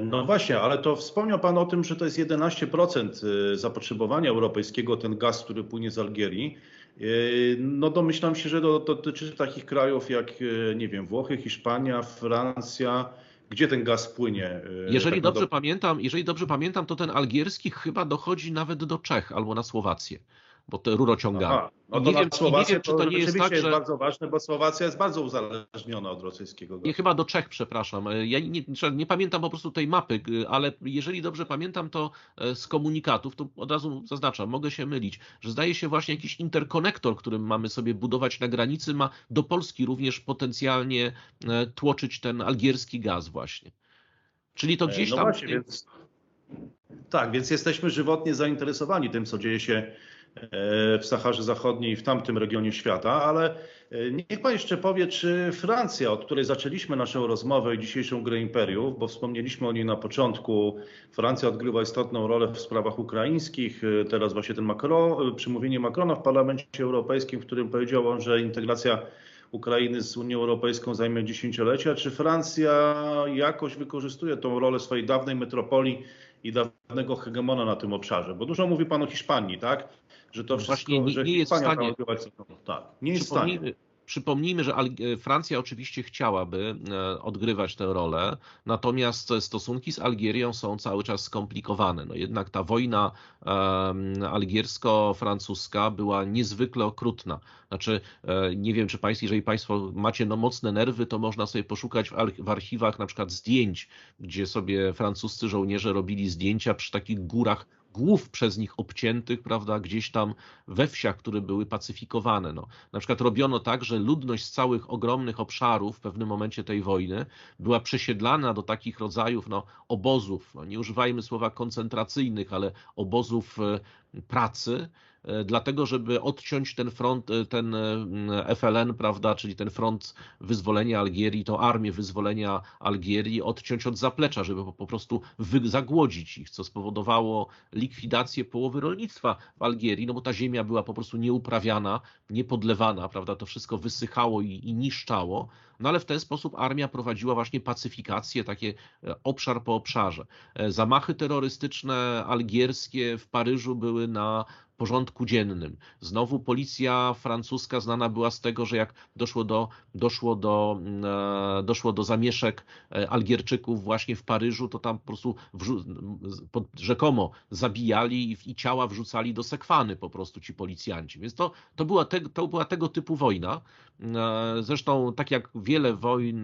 A: No właśnie, ale to wspomniał Pan o tym, że to jest 11% zapotrzebowania europejskiego, ten gaz, który płynie z Algierii. Yy, no domyślam się, że to dotyczy takich krajów jak, yy, nie wiem, Włochy, Hiszpania, Francja, gdzie ten gaz płynie.
B: Yy, jeżeli tak dobrze do... pamiętam, jeżeli dobrze pamiętam, to ten algierski chyba dochodzi nawet do Czech albo na Słowację bo te rurociągami.
A: No to nie, wiem, nie wiem, czy to, nie jest tak, że... jest bardzo ważne, bo Słowacja jest bardzo uzależniona od rosyjskiego gazu.
B: Nie, chyba do Czech, przepraszam. Ja nie, nie, pamiętam po prostu tej mapy, ale jeżeli dobrze pamiętam, to e, z komunikatów, to od razu zaznaczam, mogę się mylić, że zdaje się właśnie jakiś interkonektor, którym mamy sobie budować na granicy, ma do Polski również potencjalnie e, tłoczyć ten algierski gaz właśnie. Czyli to e, gdzieś
A: no
B: tam...
A: Właśnie, więc... Tak, więc jesteśmy żywotnie zainteresowani tym, co dzieje się E, w Saharze Zachodniej w tamtym regionie świata, ale e, niech Pan jeszcze powie, czy Francja, od której zaczęliśmy naszą rozmowę i dzisiejszą grę imperiów, bo wspomnieliśmy o niej na początku, Francja odgrywa istotną rolę w sprawach ukraińskich, e, teraz właśnie ten Macron, przemówienie Macrona w Parlamencie Europejskim, w którym powiedział on, że integracja Ukrainy z Unią Europejską zajmie dziesięciolecia. Czy Francja jakoś wykorzystuje tą rolę swojej dawnej metropolii i dawnego hegemona na tym obszarze? Bo dużo mówi Pan o Hiszpanii, tak?
B: Że to wszystko, Właśnie nie, nie jest w stanie. Tak, nie jest w stanie. Przypomnijmy, że Francja oczywiście chciałaby e, odgrywać tę rolę, natomiast stosunki z Algierią są cały czas skomplikowane. No jednak ta wojna algiersko-francuska była niezwykle okrutna. Znaczy, e, nie wiem, czy państwo, jeżeli Państwo macie no mocne nerwy, to można sobie poszukać w archiwach na przykład zdjęć, gdzie sobie francuscy żołnierze robili zdjęcia przy takich górach głów przez nich obciętych, prawda, gdzieś tam we wsiach, które były pacyfikowane. No. Na przykład robiono tak, że ludność z całych ogromnych obszarów w pewnym momencie tej wojny była przesiedlana do takich rodzajów no, obozów, no, nie używajmy słowa koncentracyjnych, ale obozów e, pracy, dlatego żeby odciąć ten front, e, ten e, FLN, prawda, czyli ten front wyzwolenia Algierii, tą armię wyzwolenia Algierii, odciąć od zaplecza, żeby po prostu zagłodzić ich, co spowodowało likwidację połowy rolnictwa w Algierii, no bo ta ziemia była po prostu nieuprawiana, niepodlewana, prawda, to wszystko wysychało i, i niszczało, no ale w ten sposób armia prowadziła właśnie pacyfikację, takie obszar po obszarze. Zamachy terrorystyczne algierskie w Paryżu były na porządku dziennym. Znowu policja francuska znana była z tego, że jak doszło do, doszło do, e, doszło do zamieszek e, Algierczyków właśnie w Paryżu, to tam po prostu rzekomo zabijali i, ciała wrzucali do sekwany po prostu ci policjanci. Więc to, to, była, te, to była tego typu wojna. E, zresztą tak jak wiele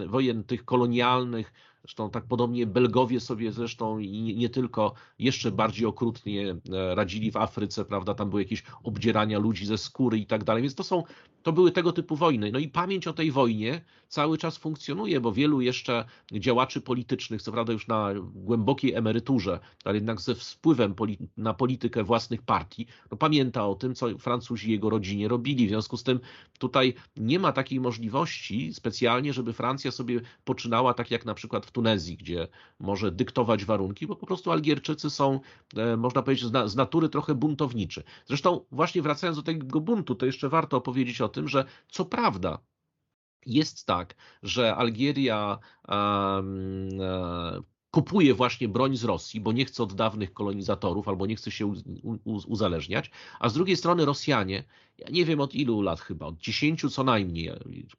B: wojen tych kolonialnych Zresztą tak podobnie Belgowie sobie zresztą i nie tylko jeszcze bardziej okrutnie e, radzili w Afryce, prawda? Tam były jakieś obdzierania ludzi ze skóry i tak dalej. Więc to są, to były tego typu wojny. No i pamięć o tej wojnie cały czas funkcjonuje, bo wielu jeszcze działaczy politycznych, co prawda już na głębokiej emeryturze, ale jednak ze wpływem na politykę własnych partii, no pamięta o tym, co Francuzi jego rodzinie robili. W związku z tym tutaj nie ma takiej możliwości specjalnie, żeby Francja sobie poczynała tak jak na przykład w Tunezji, gdzie może dyktować warunki, bo po prostu Algierczycy są, e, można powiedzieć, z natury trochę buntowniczy. Zresztą właśnie wracając do tego buntu, to jeszcze warto opowiedzieć o tym, że co prawda jest tak, że Algieria um, kupuje właśnie broń z Rosji, bo nie chce od dawnych kolonizatorów albo nie chce się uzależniać, a z drugiej strony Rosjanie, ja nie wiem od ilu lat chyba, od 10 co najmniej,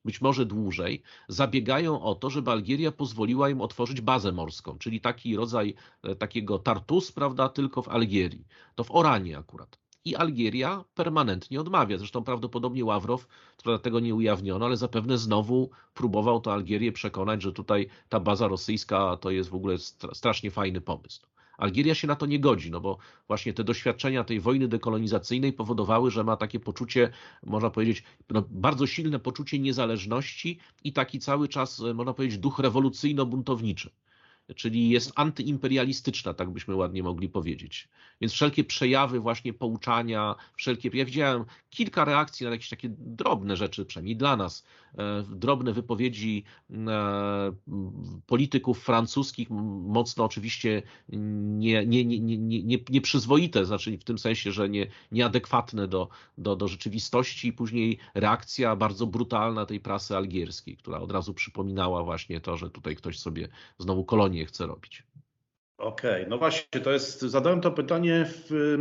B: być może dłużej, zabiegają o to, żeby Algieria pozwoliła im otworzyć bazę morską, czyli taki rodzaj e, takiego tartus, prawda, tylko w Algierii. To w Oranie akurat i Algieria permanentnie odmawia. Zresztą prawdopodobnie Ławrow, która tego nie ujawniono, ale zapewne znowu próbował to Algierię przekonać, że tutaj ta baza rosyjska to jest w ogóle strasznie fajny pomysł. Algieria się na to nie godzi, no bo właśnie te doświadczenia tej wojny dekolonizacyjnej powodowały, że ma takie poczucie, można powiedzieć, no bardzo silne poczucie niezależności i taki cały czas, można powiedzieć, duch rewolucyjno-buntowniczy czyli jest antyimperialistyczna, tak byśmy ładnie mogli powiedzieć. Więc wszelkie przejawy właśnie pouczania, wszelkie, ja widziałem kilka reakcji na jakieś takie drobne rzeczy, przynajmniej dla nas, drobne wypowiedzi e, polityków francuskich, mocno oczywiście nie, nie, nie, nie, nie, nieprzyzwoite, znaczy w tym sensie, że nie, nieadekwatne do, do, do rzeczywistości i później reakcja bardzo brutalna tej prasy algierskiej, która od razu przypominała właśnie to, że tutaj ktoś sobie znowu kolonię chce robić.
A: Okej, okay, no właśnie, to jest, zadałem to pytanie w,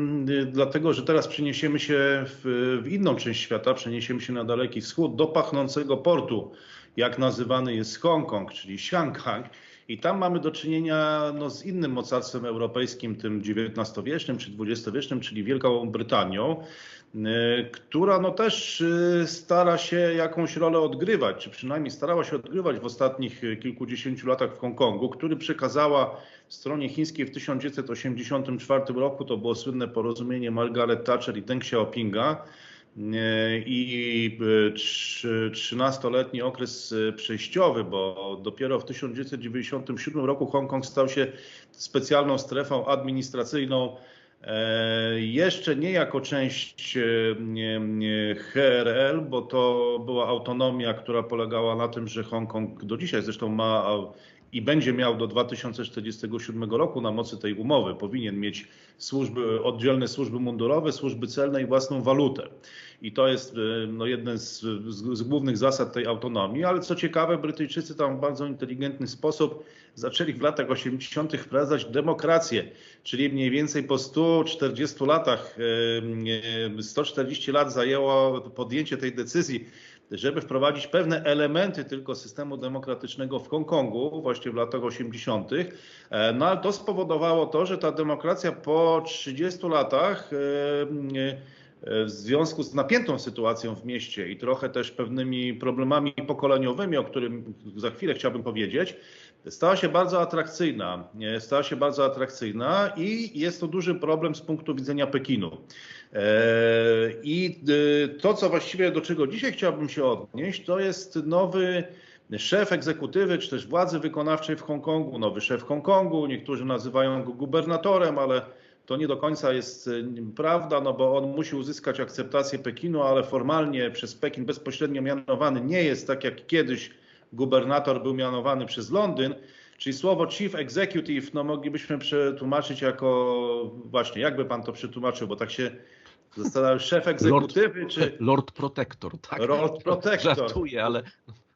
A: dlatego, że teraz przeniesiemy się w, w, inną część świata, przeniesiemy się na Daleki Wschód, do pachnącego portu, jak nazywany jest Hongkong, czyli Shanghai. I tam mamy do czynienia no, z innym mocarstwem europejskim, tym XIX-wiecznym czy XX-wiecznym, czyli Wielką Brytanią. Y, która no też y, stara się jakąś rolę odgrywać, czy przynajmniej starała się odgrywać w ostatnich y, kilkudziesięciu latach w Hongkongu, który przekazała stronie chińskiej w 1984 roku, to było słynne porozumienie Margaret Thatcher i Deng Xiaopinga, i 13-letni okres przejściowy, bo dopiero w 1997 roku Hongkong stał się specjalną strefą administracyjną E, jeszcze nie jako część e, HRL, bo to była autonomia, która polegała na tym, że Hongkong do dzisiaj zresztą ma i będzie miał do 2047 roku na mocy tej umowy, powinien mieć służby, oddzielne służby mundurowe, służby celne i własną walutę. I to jest e, no, jeden z, z, z, głównych zasad tej autonomii, ale co ciekawe, Brytyjczycy tam w bardzo inteligentny sposób zaczęli w latach 80. wprowadzać demokrację, czyli mniej więcej po 140 latach, 140 e, lat zajęło podjęcie tej decyzji żeby wprowadzić pewne elementy tylko systemu demokratycznego w Hongkongu, właśnie w latach 80. E, no ale to spowodowało to, że ta demokracja po 30 latach e, e, w związku z napiętą sytuacją w mieście i trochę też pewnymi problemami pokoleniowymi, o którym za chwilę chciałbym powiedzieć, stała się bardzo atrakcyjna. Stała się bardzo atrakcyjna i jest to duży problem z punktu widzenia Pekinu. E, I e, to, co właściwie do czego dzisiaj chciałbym się odnieść, to jest nowy szef egzekutywy, czy też władzy wykonawczej w Hongkongu, nowy szef Hongkongu. Niektórzy nazywają go gubernatorem, ale to nie do końca jest e, prawda, no bo on musi uzyskać akceptację Pekinu, ale formalnie przez Pekin bezpośrednio mianowany nie jest tak jak kiedyś gubernator był mianowany przez Londyn. Czyli słowo chief executive no, moglibyśmy przetłumaczyć jako właśnie, jakby pan to przetłumaczył, bo tak się zastanawiam, szef egzekutywy
B: Lord,
A: czy...
B: Lord Protector, tak?
A: Lord Protector.
B: Żartuję, ale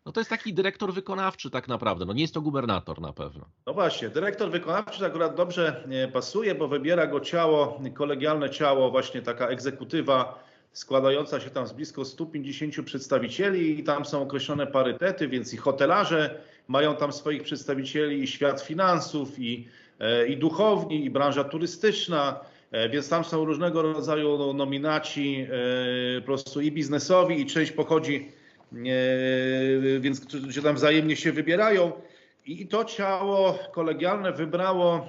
B: no to jest taki dyrektor wykonawczy tak naprawdę, no nie jest to gubernator na pewno.
A: No właśnie, dyrektor wykonawczy akurat dobrze pasuje, bo wybiera go ciało, kolegialne ciało, właśnie taka egzekutywa, składająca się tam z blisko 150 przedstawicieli i tam są określone parytety, więc i hotelarze mają tam swoich przedstawicieli, i świat finansów, i, e, i duchowni, i branża turystyczna, e, więc tam są różnego rodzaju no, nominaci e, po prostu i biznesowi, i część pochodzi, więc którzy tam wzajemnie się wybierają. I to ciało kolegialne wybrało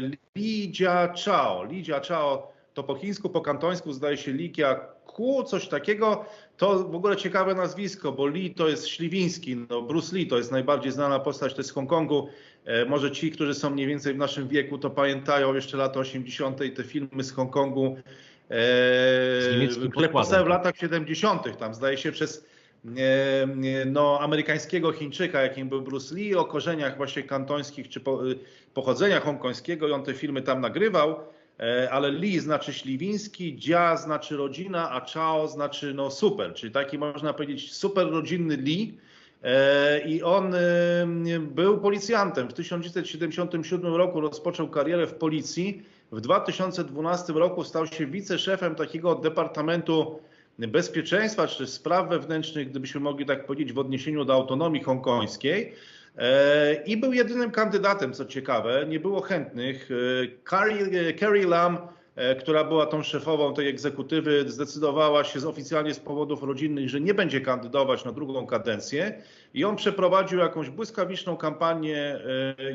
A: Li Jia Chao. Li Jia Chao to po chińsku, po kantońsku zdaje się Li Jia Ku, coś takiego. To w ogóle ciekawe nazwisko, bo Lee to jest śliwiński, no Bruce Lee to jest najbardziej znana postać, z Hongkongu. E, może ci, którzy są mniej więcej w naszym wieku, to pamiętają jeszcze lata 80. te filmy z Hongkongu, e, które powstały w tak. latach 70. Tam zdaje się przez e, no, amerykańskiego Chińczyka, jakim był Bruce Lee, o korzeniach właśnie kantońskich czy po, pochodzenia hongkońskiego i on te filmy tam nagrywał. Ale Li znaczy śliwiński, Dzia znaczy rodzina, a Chao znaczy no super, czyli taki można powiedzieć super rodzinny Li. E, I on był policjantem. W 1977 roku rozpoczął karierę w policji. W 2012 roku stał się wiceszefem takiego departamentu bezpieczeństwa czy spraw wewnętrznych, gdybyśmy mogli tak powiedzieć, w odniesieniu do autonomii hongkońskiej. E, I był jedynym kandydatem, co ciekawe, nie było chętnych. E, Carrie, Carrie Lam, która była tą szefową tej egzekutywy, zdecydowała się oficjalnie z powodów rodzinnych, że nie będzie kandydować na drugą kadencję. I on przeprowadził jakąś błyskawiczną kampanię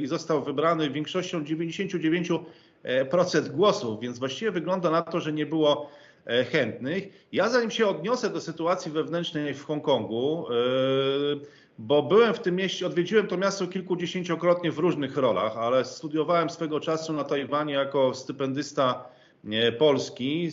A: i został wybrany większością 99% głosów, więc właściwie wygląda na to, że nie było chętnych. Ja zanim się odniosę do sytuacji wewnętrznej w Hongkongu, bo byłem w tym mieście, odwiedziłem to miasto kilkudziesięciokrotnie w różnych rolach, ale studiowałem swego czasu na Tajwanie jako stypendysta Polski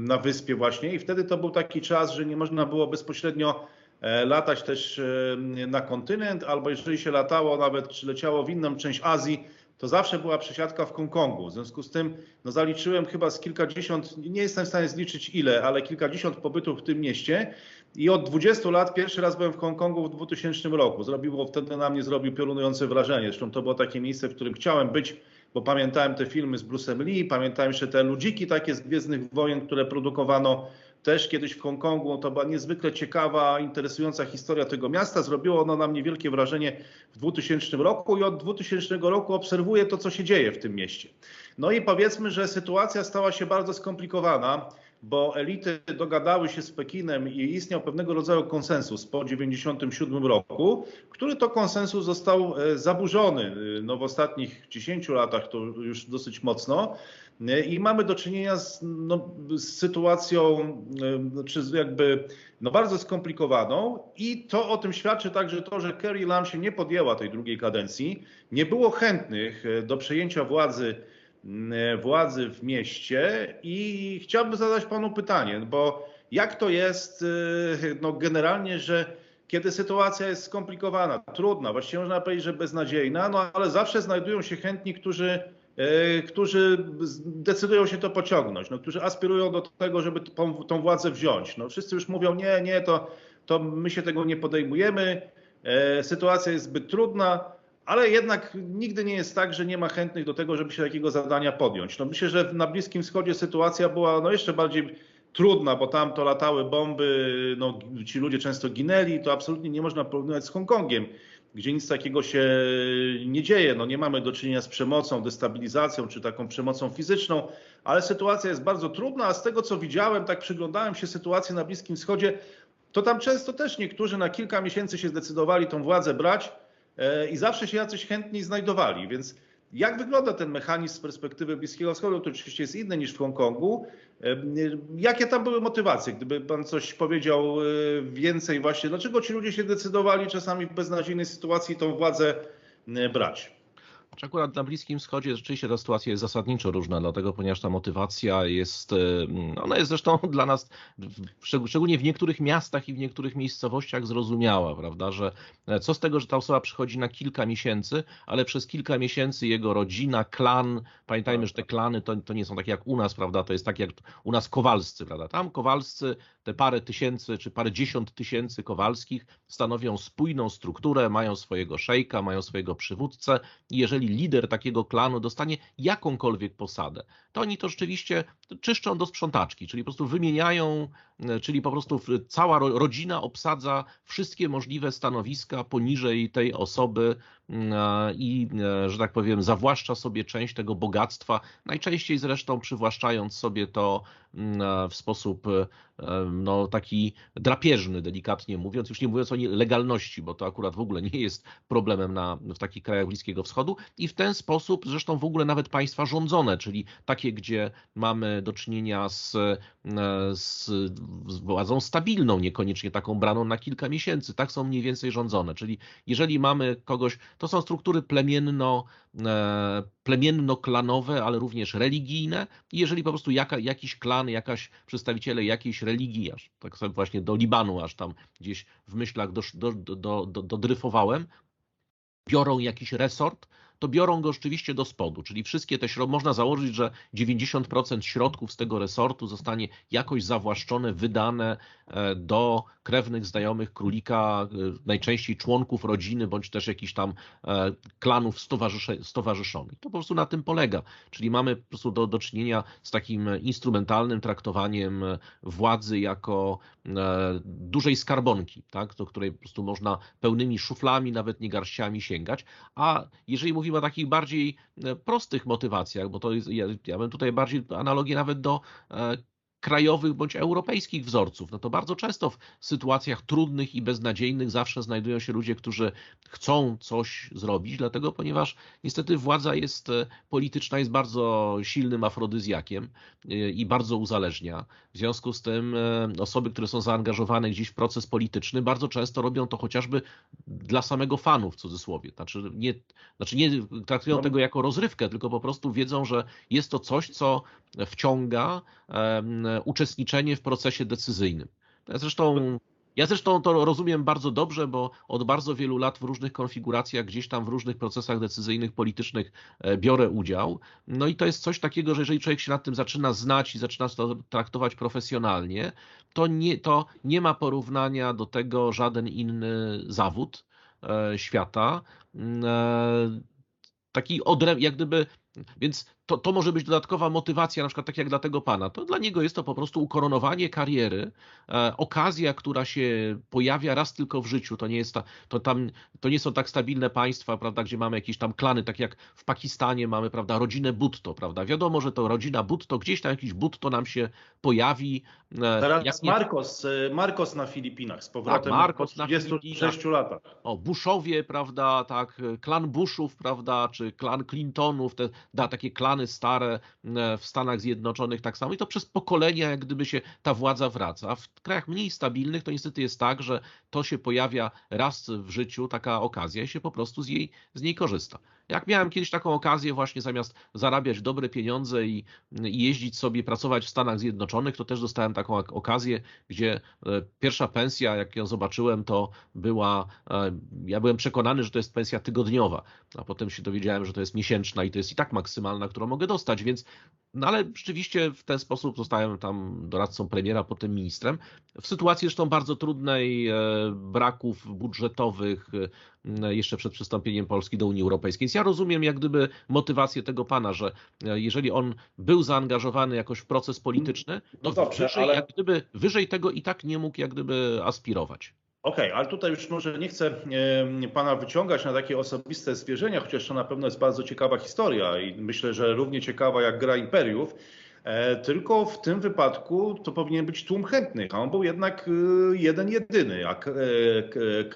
A: na wyspie właśnie i wtedy to był taki czas, że nie można było bezpośrednio e, latać też e, na kontynent, albo jeżeli się latało nawet, czy leciało w inną część Azji, to zawsze była przesiadka w Hongkongu. W związku z tym no, zaliczyłem chyba z kilkadziesiąt, nie jestem w stanie zliczyć ile, ale kilkadziesiąt pobytów w tym mieście i od 20 lat pierwszy raz byłem w Hongkongu w 2000 roku. Zrobiło wtedy na mnie zrobił piorunujące wrażenie. Zresztą to było takie miejsce, w którym chciałem być, bo pamiętałem te filmy z Bruce'em Lee, pamiętałem jeszcze te ludziki takie z Gwiezdnych Wojen, które produkowano też kiedyś w Hongkongu. To była niezwykle ciekawa, interesująca historia tego miasta. Zrobiło ono na mnie wielkie wrażenie w 2000 roku i od 2000 roku obserwuję to, co się dzieje w tym mieście. No i powiedzmy, że sytuacja stała się bardzo skomplikowana bo elity dogadały się z Pekinem i istniał pewnego rodzaju konsensus po 1997 roku, który to konsensus został e, zaburzony e, no, w ostatnich 10 latach, to już dosyć mocno. E, I mamy do czynienia z, no, z sytuacją, czy jakby no, bardzo skomplikowaną, i to o tym świadczy także to, że Kerry Lam się nie podjęła tej drugiej kadencji. Nie było chętnych do przejęcia władzy władzy w mieście i chciałbym zadać panu pytanie, bo jak to jest e, no generalnie, że kiedy sytuacja jest skomplikowana, trudna, właściwie można powiedzieć, że beznadziejna, no ale zawsze znajdują się chętni, którzy, e, którzy decydują się to pociągnąć, no, którzy aspirują do tego, żeby tą, tą władzę wziąć. No, wszyscy już mówią, nie, nie, to, to my się tego nie podejmujemy, sytuacja jest zbyt trudna, ale jednak nigdy nie jest tak, że nie ma chętnych do tego, żeby się takiego zadania podjąć. No myślę, że na Bliskim Wschodzie sytuacja była no jeszcze bardziej trudna, bo tam to latały bomby, no, ci ludzie często ginęli, to absolutnie nie można porównywać z Hongkongiem, gdzie nic takiego się nie dzieje. No, nie mamy do czynienia z przemocą, destabilizacją czy taką przemocą fizyczną, ale sytuacja jest bardzo trudna, a z tego co widziałem, tak przyglądałem się sytuacji na Bliskim Wschodzie, to tam często też niektórzy na kilka miesięcy się zdecydowali tą władzę brać, i zawsze się jacyś chętni znajdowali, więc jak wygląda ten mechanizm z perspektywy Bliskiego Wschodu? To oczywiście jest inny niż w Hongkongu. E, jakie tam były motywacje? Gdyby pan coś powiedział e, więcej właśnie, dlaczego ci ludzie się decydowali czasami w beznadziejnej sytuacji tą władzę brać?
B: Znaczy akurat na Bliskim Wschodzie rzeczywiście ta sytuacja jest zasadniczo różna, dlatego ponieważ ta motywacja jest, ona jest zresztą dla nas, szczególnie w niektórych miastach i w niektórych miejscowościach zrozumiała, prawda, że e, co z tego, że ta osoba przychodzi na kilka miesięcy, ale przez kilka miesięcy jego rodzina, klan, pamiętajmy, że te klany to, to nie są takie jak u nas, prawda, to jest tak jak u nas kowalscy, prawda, tam kowalscy te parę tysięcy czy parę dziesiąt tysięcy kowalskich stanowią spójną strukturę, mają swojego szejka, mają swojego przywódcę i jeżeli lider takiego klanu dostanie jakąkolwiek posadę, to oni to rzeczywiście czyszczą do sprzątaczki, czyli po prostu wymieniają, czyli po prostu cała rodzina obsadza wszystkie możliwe stanowiska poniżej tej osoby i, że tak powiem, zawłaszcza sobie część tego bogactwa, najczęściej zresztą przywłaszczając sobie to w sposób no, taki drapieżny, delikatnie mówiąc, już nie mówiąc o legalności, bo to akurat w ogóle nie jest problemem na, w takich krajach Bliskiego Wschodu. I w ten sposób zresztą w ogóle nawet państwa rządzone, czyli takie, gdzie mamy do czynienia z, z władzą stabilną, niekoniecznie taką braną na kilka miesięcy, tak są mniej więcej rządzone, czyli jeżeli mamy kogoś, to są struktury plemienno, e, plemienno-klanowe, ale również religijne. I jeżeli po prostu jaka, jakiś klan, jakaś przedstawiciele jakiejś religii, aż tak sobie właśnie do Libanu, aż tam gdzieś w myślach do, do, do, do, dodryfowałem, biorą jakiś resort, to biorą go rzeczywiście do spodu, czyli wszystkie te środki, można założyć, że 90% środków z tego resortu zostanie jakoś zawłaszczone, wydane e, do krewnych, znajomych królika, e, najczęściej członków rodziny, bądź też jakichś tam e, klanów stowarzyszonych. To po prostu na tym polega. Czyli mamy po prostu do, do czynienia z takim instrumentalnym traktowaniem władzy jako dużej skarbonki, tak, do której po prostu można pełnymi szuflami, nawet nie garściami sięgać. A jeżeli mówimy o takich bardziej prostych motywacjach, bo to jest, ja, ja bym tutaj bardziej analogię nawet do krajowych bądź europejskich wzorców, no to bardzo często w sytuacjach trudnych i beznadziejnych zawsze znajdują się ludzie, którzy chcą coś zrobić, dlatego ponieważ niestety władza jest e, polityczna, jest bardzo silnym afrodyzjakiem e, i bardzo uzależnia. W związku z tym e, osoby, które są zaangażowane gdzieś w proces polityczny, bardzo często robią to chociażby dla samego fanu w cudzysłowie. Znaczy nie, znaczy nie traktują no. tego jako rozrywkę, tylko po prostu wiedzą, że jest to coś, co wciąga uczestniczenie w procesie decyzyjnym. Zresztą ja zresztą to rozumiem bardzo dobrze, bo od bardzo wielu lat w różnych konfiguracjach, gdzieś tam w różnych procesach decyzyjnych, politycznych e, biorę udział. No i to jest coś takiego, że jeżeli człowiek się nad tym zaczyna znać i zaczyna to traktować profesjonalnie, to nie, to nie ma porównania do tego żaden inny zawód e, świata. E, taki odrę, jak gdyby, więc to, to może być dodatkowa motywacja, na przykład tak jak dla tego pana. To dla niego jest to po prostu ukoronowanie kariery, e, okazja, która się pojawia raz tylko w życiu. To nie, jest ta, to, tam, to nie są tak stabilne państwa, prawda, gdzie mamy jakieś tam klany, tak jak w Pakistanie mamy, prawda, rodzinę Butto, prawda. Wiadomo, że to rodzina Butto, gdzieś tam jakiś Butto nam się pojawi.
A: E, Teraz jak Marcos, nie... Marcos na Filipinach z powrotem tak,
B: Marcos
A: na 26 latach.
B: O, Bushowie, prawda, tak, klan Bushów, prawda, czy klan Clintonów, te, da, takie klany stare e, w Stanach Zjednoczonych tak samo i to przez pokolenia jak gdyby się ta władza wraca. A w krajach mniej stabilnych to niestety jest tak, że to się pojawia raz w życiu, taka okazja i się po prostu z, jej, z niej korzysta. Jak miałem kiedyś taką okazję właśnie zamiast zarabiać dobre pieniądze i, i, jeździć sobie, pracować w Stanach Zjednoczonych, to też dostałem taką okazję, gdzie e, pierwsza pensja, jak ją zobaczyłem, to była, e, ja byłem przekonany, że to jest pensja tygodniowa, a potem się dowiedziałem, że to jest miesięczna i to jest i tak maksymalna, którą mogę dostać, więc no ale rzeczywiście w ten sposób zostałem tam doradcą premiera, potem ministrem. W sytuacji zresztą bardzo trudnej, e, braków budżetowych, e, jeszcze przed przystąpieniem Polski do Unii Europejskiej. Więc ja rozumiem jak gdyby motywację tego pana, że e, jeżeli on był zaangażowany jakoś w proces polityczny, to no dobrze, wyżej, ale... jak gdyby wyżej tego i tak nie mógł jak gdyby aspirować.
A: Okej, okay, ale tutaj już może nie chcę pana wyciągać na takie osobiste zwierzenia, chociaż to na pewno jest bardzo ciekawa historia i myślę, że równie ciekawa jak gra imperiów. E, tylko w tym wypadku to powinien być tłum chętnych, a on był jednak y, jeden jedyny. A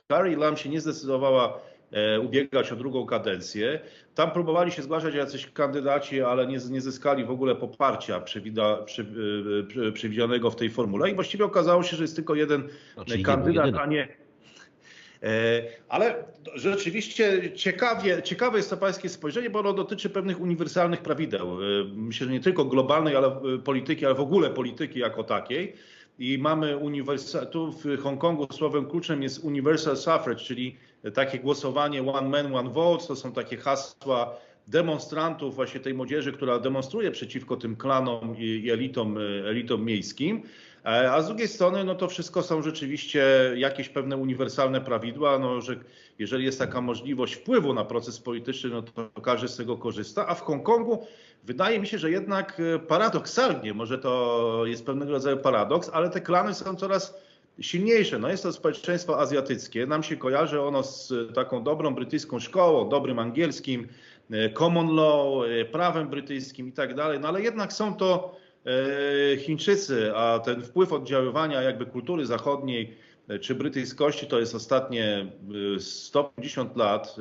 A: Carrie Lam się nie zdecydowała E, ubiegać o drugą kadencję. Tam próbowali się zgłaszać jacyś kandydaci, ale nie, nie zyskali w ogóle poparcia przewida, przy, e, przewidzianego w tej formule i właściwie okazało się, że jest tylko jeden znaczy, kandydat, a nie e, ale rzeczywiście ciekawie, ciekawe jest to pańskie spojrzenie, bo ono dotyczy pewnych uniwersalnych prawideł. Myślę, że nie tylko globalnej ale polityki, ale w ogóle polityki jako takiej. I mamy uniwersal, tu w Hongkongu słowem kluczem jest universal suffrage, czyli takie głosowanie one man, one vote. To są takie hasła demonstrantów, właśnie tej młodzieży, która demonstruje przeciwko tym klanom i elitom, elitom miejskim. E, a z drugiej strony, no to wszystko są rzeczywiście jakieś pewne uniwersalne prawidła, no, że jeżeli jest taka możliwość wpływu na proces polityczny, no to każdy z tego korzysta. A w Hongkongu wydaje mi się, że jednak e, paradoksalnie, może to jest pewnego rodzaju paradoks, ale te klany są coraz silniejsze. No jest to społeczeństwo azjatyckie. Nam się kojarzy ono z taką dobrą brytyjską szkołą, dobrym angielskim, common law, prawem brytyjskim i tak dalej. No ale jednak są to Chińczycy, a ten wpływ oddziaływania jakby kultury zachodniej czy brytyjskości to jest ostatnie 150 lat.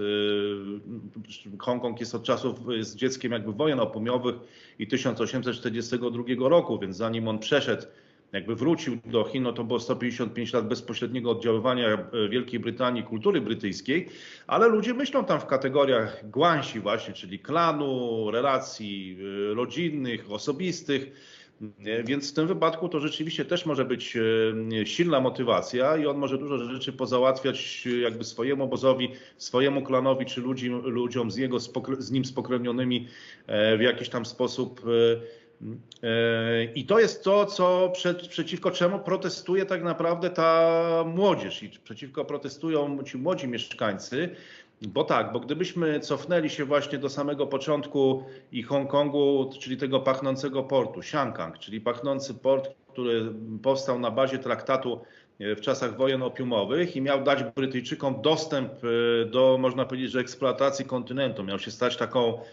A: Hongkong jest od czasów z dzieckiem jakby wojen opomiowych i 1842 roku, więc zanim on przeszedł jakby wrócił do Chin, no to było 155 lat bezpośredniego oddziaływania e, Wielkiej Brytanii, kultury brytyjskiej, ale ludzie myślą tam w kategoriach guansi właśnie, czyli klanu, relacji e, rodzinnych, osobistych. E, więc w tym wypadku to rzeczywiście też może być silna motywacja i on może dużo rzeczy pozałatwiać jakby swojemu obozowi, swojemu klanowi czy ludzi, ludziom z, jego, z nim spokrewnionymi w jakiś tam sposób I to jest to, co przed, przeciwko czemu protestuje tak naprawdę ta młodzież i przeciwko protestują ci młodzi mieszkańcy. Bo tak, bo gdybyśmy cofnęli się właśnie do samego początku i Hongkongu, czyli tego pachnącego portu, Xiankang, czyli pachnący port, który powstał na bazie traktatu w czasach wojen opiumowych i miał dać Brytyjczykom dostęp e, do, można powiedzieć, że eksploatacji kontynentu. Miał się stać taką E,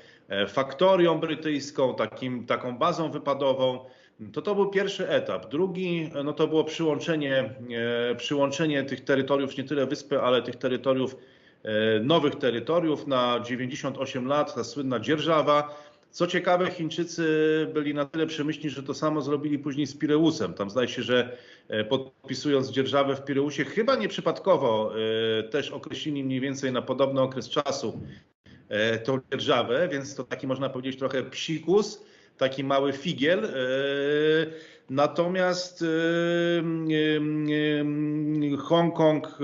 A: faktorią brytyjską, takim, taką bazą wypadową. To to był pierwszy etap. Drugi no to było przyłączenie, e, przyłączenie tych terytoriów, nie tyle wyspy, ale tych terytoriów, e, nowych terytoriów na 98 lat, ta słynna dzierżawa. Co ciekawe, Chińczycy byli na tyle przemyślni, że to samo zrobili później z Pireusem. Tam zdaje się, że podpisując dzierżawę w Pireusie, chyba nieprzypadkowo też określili mniej więcej na podobny okres czasu E, tą dzierżawę, więc to taki można powiedzieć trochę psikus, taki mały figiel. E, natomiast e, Hongkong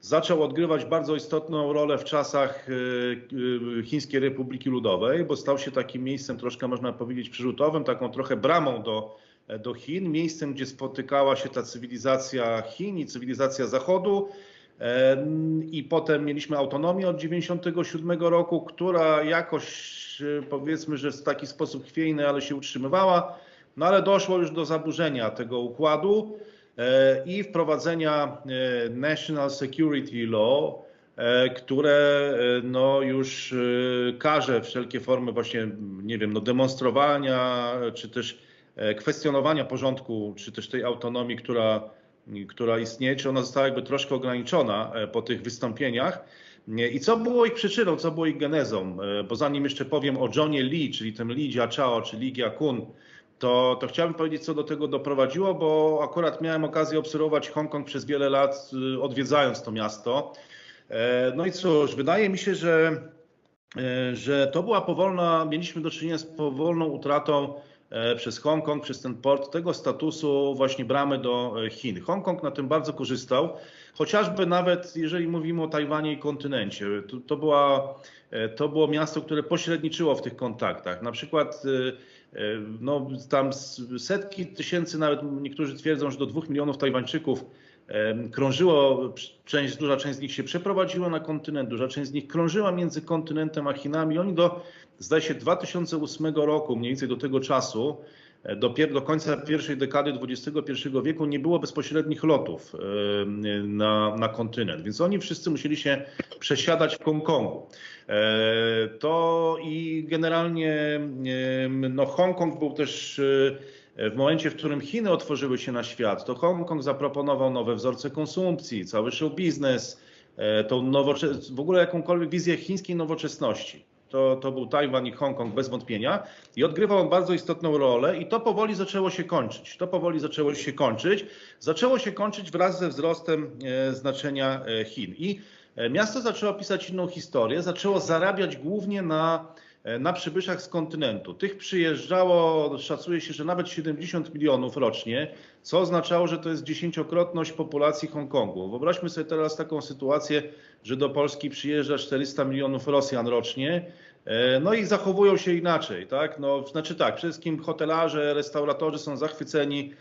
A: zaczął odgrywać bardzo istotną rolę w czasach Chińskiej Republiki Ludowej, bo stał się takim miejscem troszkę można powiedzieć przyrzutowym, taką trochę bramą do, do Chin, miejscem, gdzie spotykała się ta cywilizacja Chin i cywilizacja Zachodu i potem mieliśmy autonomię od 1997 roku, która jakoś e, powiedzmy, że w taki sposób chwiejny, ale się utrzymywała. No ale doszło już do zaburzenia tego układu e, i wprowadzenia e, National Security Law, które no już każe wszelkie formy właśnie, nie wiem, no demonstrowania, czy też kwestionowania porządku, czy też tej autonomii, która która istnieje, czy ona została jakby troszkę ograniczona e, po tych wystąpieniach. I co było ich przyczyną, co było ich genezą? E, bo zanim jeszcze powiem o Johnie Lee, czyli tym Lee Jiachao, czy Lee Gyakun, to, to chciałbym powiedzieć, co do tego doprowadziło, bo akurat miałem okazję obserwować Hongkong przez wiele lat, e, odwiedzając to miasto. No i cóż, wydaje mi się, że, że to była powolna, mieliśmy do czynienia z powolną utratą E, przez Hongkong, przez ten port, tego statusu właśnie bramy do e, Chin. Hongkong na tym bardzo korzystał, chociażby nawet jeżeli mówimy o Tajwanie i kontynencie. To, to, była, e, to było miasto, które pośredniczyło w tych kontaktach. Na przykład no, tam setki tysięcy, nawet niektórzy twierdzą, że do dwóch milionów Tajwańczyków krążyło, część, duża część z nich się przeprowadziła na kontynent, duża część z nich krążyła między kontynentem a Chinami. Oni do, zdaje się, 2008 roku, mniej więcej do tego czasu, e, do, do końca pierwszej dekady XXI wieku nie było bezpośrednich lotów na, na kontynent, więc oni wszyscy musieli się przesiadać w Hongkongu. E, to i generalnie no, Hongkong był też e, w momencie, w którym Chiny otworzyły się na świat, to Hongkong zaproponował nowe wzorce konsumpcji, cały show biznes, e, tą nowoczes- w ogóle jakąkolwiek wizję chińskiej nowoczesności. To, to był Tajwan i Hongkong bez wątpienia i odgrywał on bardzo istotną rolę i to powoli zaczęło się kończyć. To powoli zaczęło się kończyć. Zaczęło się kończyć wraz ze wzrostem e, znaczenia e, Chin. I miasto zaczęło pisać inną historię, zaczęło zarabiać głównie na E, na przybyszach z kontynentu. Tych przyjeżdżało, szacuje się, że nawet 70 milionów rocznie, co oznaczało, że to jest dziesięciokrotność populacji Hongkongu. Wyobraźmy sobie teraz taką sytuację, że do Polski przyjeżdża 400 milionów Rosjan rocznie, e, no i zachowują się inaczej, tak? No, znaczy tak, przede wszystkim hotelarze, restauratorzy są zachwyceni E,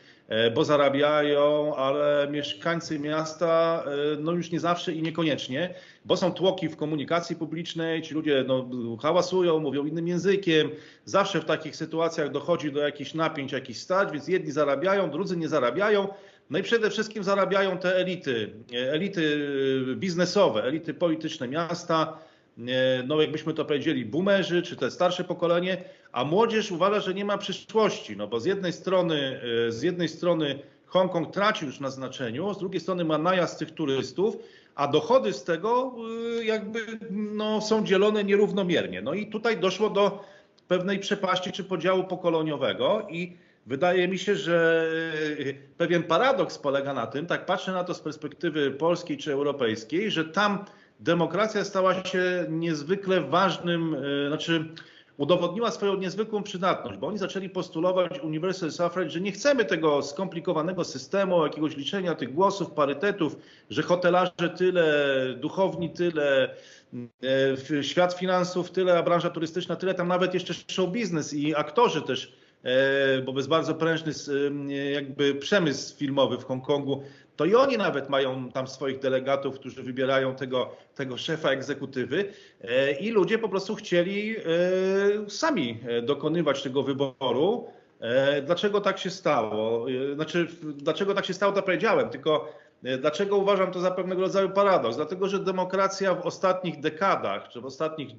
A: bo zarabiają, ale mieszkańcy miasta e, no już nie zawsze i niekoniecznie, bo są tłoki w komunikacji publicznej, ci ludzie no, hałasują, mówią innym językiem. Zawsze w takich sytuacjach dochodzi do jakichś napięć, jakichś stać, więc jedni zarabiają, drudzy nie zarabiają. No i przede wszystkim zarabiają te elity, elity biznesowe, elity polityczne miasta, no jakbyśmy to powiedzieli, boomerzy, czy te starsze pokolenie, a młodzież uważa, że nie ma przyszłości, no bo z jednej strony, z jednej strony Hongkong traci już na znaczeniu, z drugiej strony ma najazd tych turystów, a dochody z tego y, jakby no, są dzielone nierównomiernie. No i tutaj doszło do pewnej przepaści czy podziału pokoleniowego i wydaje mi się, że pewien paradoks polega na tym, tak patrzę na to z perspektywy polskiej czy europejskiej, że tam demokracja stała się niezwykle ważnym, y, znaczy udowodniła swoją niezwykłą przydatność, bo oni zaczęli postulować Universal Suffrage, że nie chcemy tego skomplikowanego systemu, jakiegoś liczenia tych głosów, parytetów, że hotelarze tyle, duchowni tyle, e, świat finansów tyle, a branża turystyczna tyle, tam nawet jeszcze show biznes i aktorzy też e, bo jest bardzo prężny e, jakby przemysł filmowy w Hongkongu, to i oni nawet mają tam swoich delegatów, którzy wybierają tego, tego szefa egzekutywy e, i ludzie po prostu chcieli e, sami e, dokonywać tego wyboru. Dlaczego tak się stało? Znaczy, dlaczego tak się stało, to powiedziałem, tylko Dlaczego uważam to za pewnego rodzaju paradoks? Dlatego, że demokracja w ostatnich dekadach, czy w ostatnich,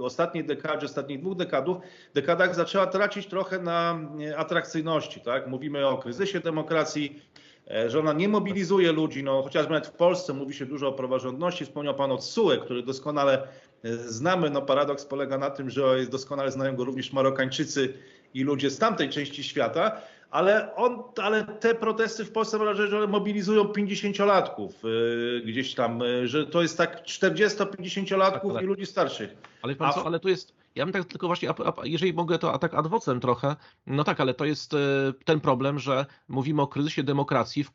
A: ostatniej dekadzie, ostatnich dwóch dekadów, dekadach zaczęła tracić trochę na atrakcyjności. Tak? Mówimy o kryzysie demokracji, E, że ona nie mobilizuje ludzi, no chociażby nawet w Polsce mówi się dużo o praworządności, wspomniał Pan o TSUE, który doskonale e, znamy, no paradoks polega na tym, że doskonale znają go również Marokańczycy i ludzie z tamtej części świata, ale, on, ale te protesty w Polsce mam wrażenie, że mobilizują 50-latków e, gdzieś tam, że to jest tak 40-50-latków tak, tak. i ludzi starszych.
B: Ale, pan co, ale to jest ja bym tak tylko właśnie, a, a, jeżeli mogę to a tak adwocem trochę, no tak, ale to jest e, ten problem, że mówimy o kryzysie demokracji w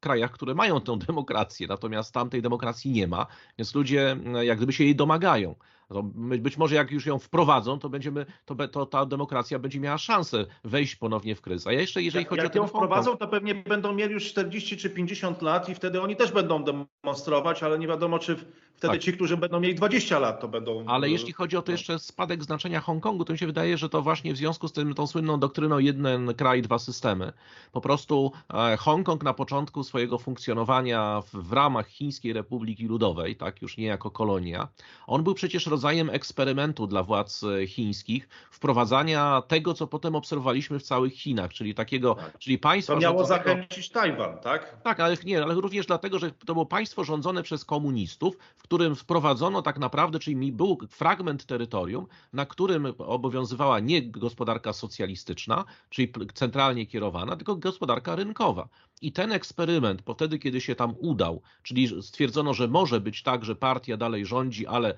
B: krajach, które mają tę demokrację, natomiast tam tej demokracji nie ma, więc ludzie jak gdyby się jej domagają. To być może jak już ją wprowadzą, to będziemy, to, to ta demokracja będzie miała szansę wejść ponownie w kryzys. A jeszcze jeżeli chodzi
A: jak
B: o ten
A: ją wprowadzą, to pewnie będą mieli już 40 czy 50 lat i wtedy oni też będą demonstrować, ale nie wiadomo, czy wtedy tak. ci, którzy będą mieli 20 lat, to będą.
B: Ale jeśli chodzi o to jeszcze spadek znaczenia Hongkongu, to mi się wydaje, że to właśnie w związku z tym tą słynną doktryną jeden kraj, dwa systemy. Po prostu e, Hongkong na początku swojego funkcjonowania w, w ramach Chińskiej Republiki Ludowej, tak już nie jako kolonia, on był przecież rodzajem eksperymentu dla władz e, chińskich, wprowadzania tego, co potem obserwowaliśmy w całych Chinach, czyli takiego, tak. czyli państwa.
A: To miało zachęcić Tajwan, tak?
B: Tak, ale nie, ale również dlatego, że to było państwo rządzone przez komunistów, w którym wprowadzono tak naprawdę, czyli był fragment terytorium, na którym obowiązywała nie gospodarka socjalistyczna, czyli centralnie kierowana, tylko gospodarka rynkowa. I ten eksperyment, po wtedy, kiedy się tam udał, czyli stwierdzono, że może być tak, że partia dalej rządzi, ale e,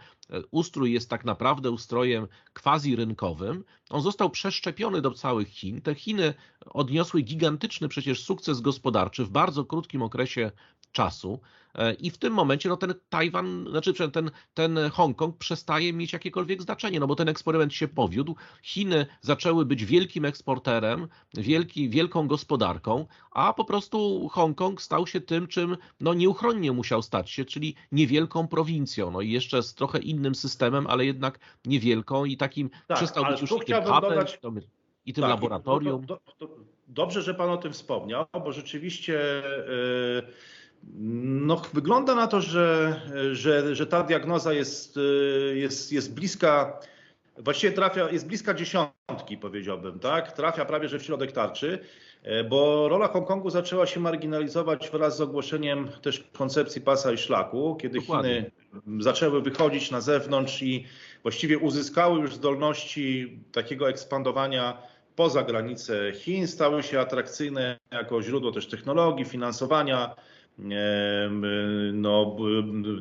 B: ustrój jest tak naprawdę ustrojem quasi-rynkowym, on został przeszczepiony do całych Chin. Te Chiny odniosły gigantyczny przecież sukces gospodarczy w bardzo krótkim okresie czasu. E, I w tym momencie no ten Tajwan, znaczy ten, ten Hongkong przestaje mieć jakiekolwiek znaczenie, no bo ten eksperyment się powiódł. Chiny zaczęły być wielkim eksporterem, wielki, wielką gospodarką, a po prostu Hongkong stał się tym, czym no nieuchronnie musiał stać się, czyli niewielką prowincją. No i jeszcze z trochę innym systemem, ale jednak niewielką i takim tak, przestał być już tym hubem dodać... i tym tak, laboratorium. Do, do,
A: do, dobrze, że Pan o tym wspomniał, bo rzeczywiście. Yy no, wygląda na to, że, że, że ta diagnoza jest, jest, jest bliska, właściwie trafia, jest bliska dziesiątki, powiedziałbym, tak? Trafia prawie że w środek tarczy, bo rola Hongkongu zaczęła się marginalizować wraz z ogłoszeniem też koncepcji pasa i szlaku, kiedy Dokładnie. Chiny zaczęły wychodzić na zewnątrz i właściwie uzyskały już zdolności takiego ekspandowania poza granice Chin, stały się atrakcyjne jako źródło też technologii, finansowania, no,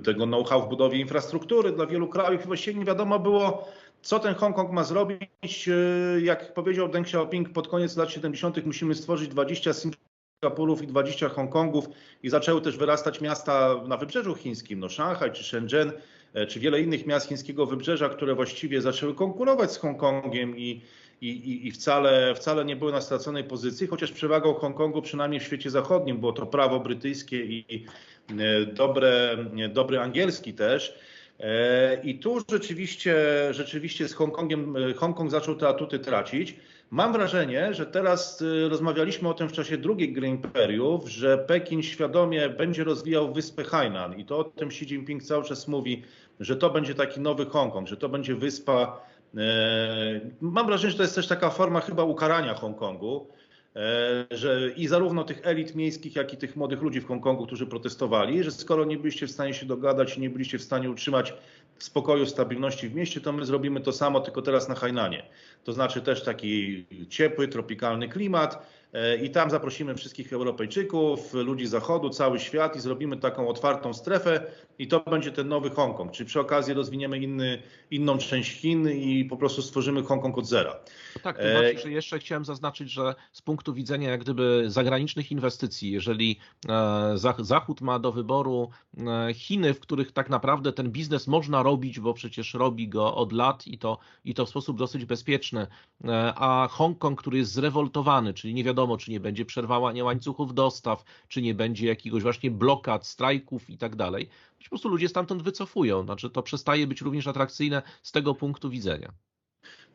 A: tego know-how w budowie infrastruktury dla wielu krajów. Właściwie nie wiadomo było, co ten Hongkong ma zrobić. E, jak powiedział Deng Xiaoping, pod koniec lat 70. musimy stworzyć 20 Singapurów i 20 Hongkongów i zaczęły też wyrastać miasta na wybrzeżu chińskim, no Szanghaj czy Shenzhen, e, czy wiele innych miast chińskiego wybrzeża, które właściwie zaczęły konkurować z Hongkongiem i i, i, i wcale, wcale nie były na straconej pozycji, chociaż przewagą Hongkongu, przynajmniej w świecie zachodnim, było to prawo brytyjskie i e, dobre, dobry angielski też. E, I tu rzeczywiście, rzeczywiście z Hongkongiem, Hongkong zaczął te atuty tracić. Mam wrażenie, że teraz rozmawialiśmy o tym w czasie drugiej gry imperiów, że Pekin świadomie będzie rozwijał wyspę Hainan i to o tym Xi Jinping cały czas mówi, że to będzie taki nowy Hongkong, że to będzie wyspa. E, mam wrażenie, że to jest też taka forma chyba ukarania Hongkongu, e, że i zarówno tych elit miejskich, jak i tych młodych ludzi w Hongkongu, którzy protestowali, że skoro nie byliście w stanie się dogadać nie byliście w stanie utrzymać spokoju, stabilności w mieście, to my zrobimy to samo, tylko teraz na Hainanie. To znaczy też taki ciepły, tropikalny klimat e, i tam zaprosimy wszystkich Europejczyków, ludzi zachodu, cały świat i zrobimy taką otwartą strefę i to będzie ten nowy Hongkong. Czy przy okazji rozwiniemy inny, inną część Chin i po prostu stworzymy Hongkong od zera.
B: No tak, to znaczy, że jeszcze chciałem zaznaczyć, że z punktu widzenia jak gdyby zagranicznych inwestycji, jeżeli e, Zachód ma do wyboru e, Chiny, w których tak naprawdę ten biznes można robić, bo przecież robi go od lat i to, i to w sposób dosyć bezpieczny, e, a Hongkong, który jest zrewoltowany, czyli nie wiadomo, czy nie będzie przerwania łańcuchów dostaw, czy nie będzie jakiegoś właśnie blokad, strajków i tak dalej, po prostu ludzie stamtąd wycofują. Znaczy to przestaje być również atrakcyjne z tego punktu widzenia.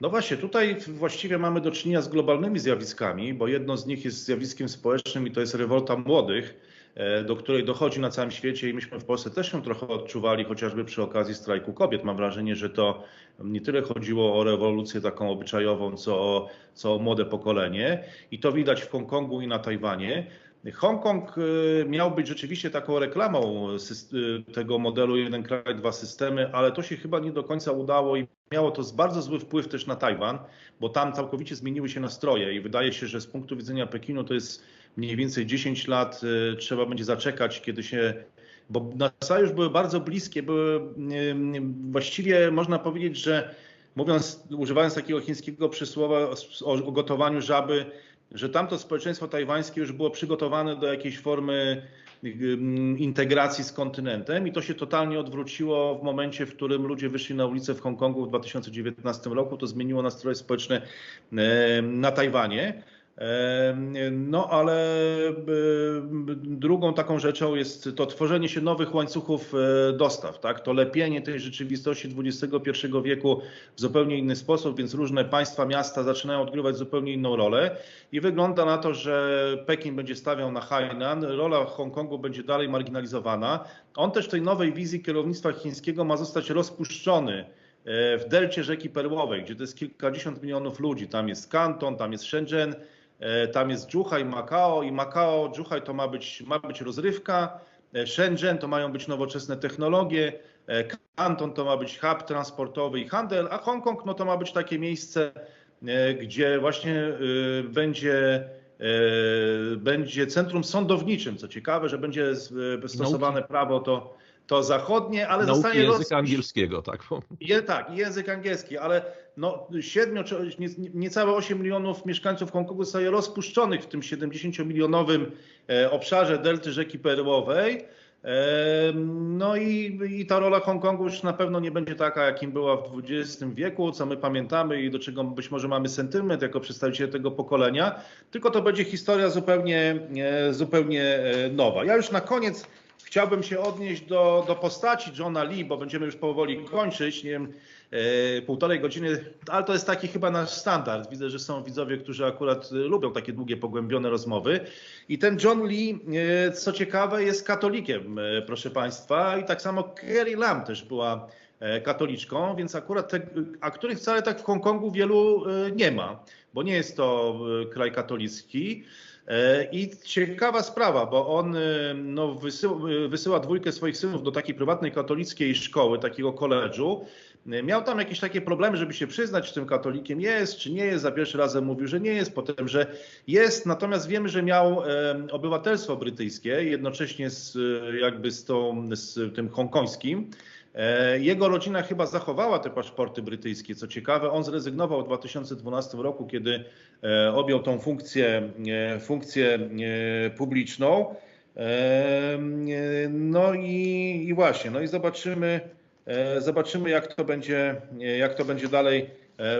A: No właśnie, tutaj właściwie mamy do czynienia z globalnymi zjawiskami, bo jedno z nich jest zjawiskiem społecznym i to jest rewolta młodych, do której dochodzi na całym świecie i myśmy w Polsce też ją trochę odczuwali, chociażby przy okazji strajku kobiet. Mam wrażenie, że to nie tyle chodziło o rewolucję taką obyczajową, co o, co o młode pokolenie i to widać w Hongkongu i na Tajwanie. Hongkong y, miał być rzeczywiście taką reklamą y, tego modelu jeden kraj, dwa systemy, ale to się chyba nie do końca udało i miało to bardzo zły wpływ też na Tajwan, bo tam całkowicie zmieniły się nastroje i wydaje się, że z punktu widzenia Pekinu to jest mniej więcej 10 lat, y, trzeba będzie zaczekać, kiedy się bo NASA już były bardzo bliskie, były właściwie można powiedzieć, że mówiąc, używając takiego chińskiego przysłowa o gotowaniu żaby, że tamto społeczeństwo tajwańskie już było przygotowane do jakiejś formy integracji z kontynentem i to się totalnie odwróciło w momencie, w którym ludzie wyszli na ulicę w Hongkongu w 2019 roku. To zmieniło nastroje społeczne na Tajwanie. No ale drugą taką rzeczą jest to tworzenie się nowych łańcuchów e, dostaw, tak? to lepienie tej rzeczywistości XXI wieku w zupełnie inny sposób, więc różne państwa, miasta zaczynają odgrywać zupełnie inną rolę i wygląda na to, że Pekin będzie stawiał na Hainan, rola Hongkongu będzie dalej marginalizowana. On też w tej nowej wizji kierownictwa chińskiego ma zostać rozpuszczony e, w delcie rzeki Perłowej, gdzie to jest kilkadziesiąt milionów ludzi. Tam jest Kanton, tam jest Shenzhen, tam jest Zhuhai, Macao i Macao, Zhuhai to ma być, ma być rozrywka, e, Shenzhen to mają być nowoczesne technologie, e, Kanton to ma być hub transportowy i handel, a Hongkong no to ma być takie miejsce, gdzie właśnie będzie będzie centrum sądowniczym. Co ciekawe, że będzie stosowane prawo to to zachodnie, ale
B: Nauki
A: zostanie
B: języka angielskiego, tak?
A: Je, tak, język angielski, ale no 7 czy niecałe 8 milionów mieszkańców Hongkongu zostaje rozpuszczonych w tym 70-milionowym e, obszarze delty rzeki Perłowej. E, no i, i ta rola Hongkongu już na pewno nie będzie taka, jakim była w XX wieku, co my pamiętamy i do czego być może mamy sentyment jako przedstawiciele tego pokolenia, tylko to będzie historia zupełnie, e, zupełnie nowa. Ja już na koniec Chciałbym się odnieść do, do postaci Johna Lee, bo będziemy już powoli kończyć. Nie wiem, półtorej godziny, ale to jest taki chyba nasz standard. Widzę, że są widzowie, którzy akurat lubią takie długie, pogłębione rozmowy. I ten John Lee, e, co ciekawe, jest katolikiem, e, proszę Państwa. I tak samo Kerry Lam też była e, katoliczką, więc akurat te, a których wcale tak w Hongkongu wielu e, nie ma, bo nie jest to e, kraj katolicki. E, I ciekawa sprawa, bo on e, no, wysyła, wysyła dwójkę swoich synów do takiej prywatnej katolickiej szkoły, takiego koledżu. Miał tam jakieś takie problemy, żeby się przyznać, czy tym katolikiem jest, czy nie jest. Za pierwszy razem mówił, że nie jest, potem, że jest. Natomiast wiemy, że miał obywatelstwo brytyjskie, jednocześnie z, jakby z, tą, z tym hongkońskim. E, jego rodzina chyba zachowała te paszporty brytyjskie. Co ciekawe, on zrezygnował w 2012 roku, kiedy e, objął tą funkcję, e, funkcję publiczną. No i, i właśnie, no i zobaczymy, zobaczymy jak to będzie, jak to będzie dalej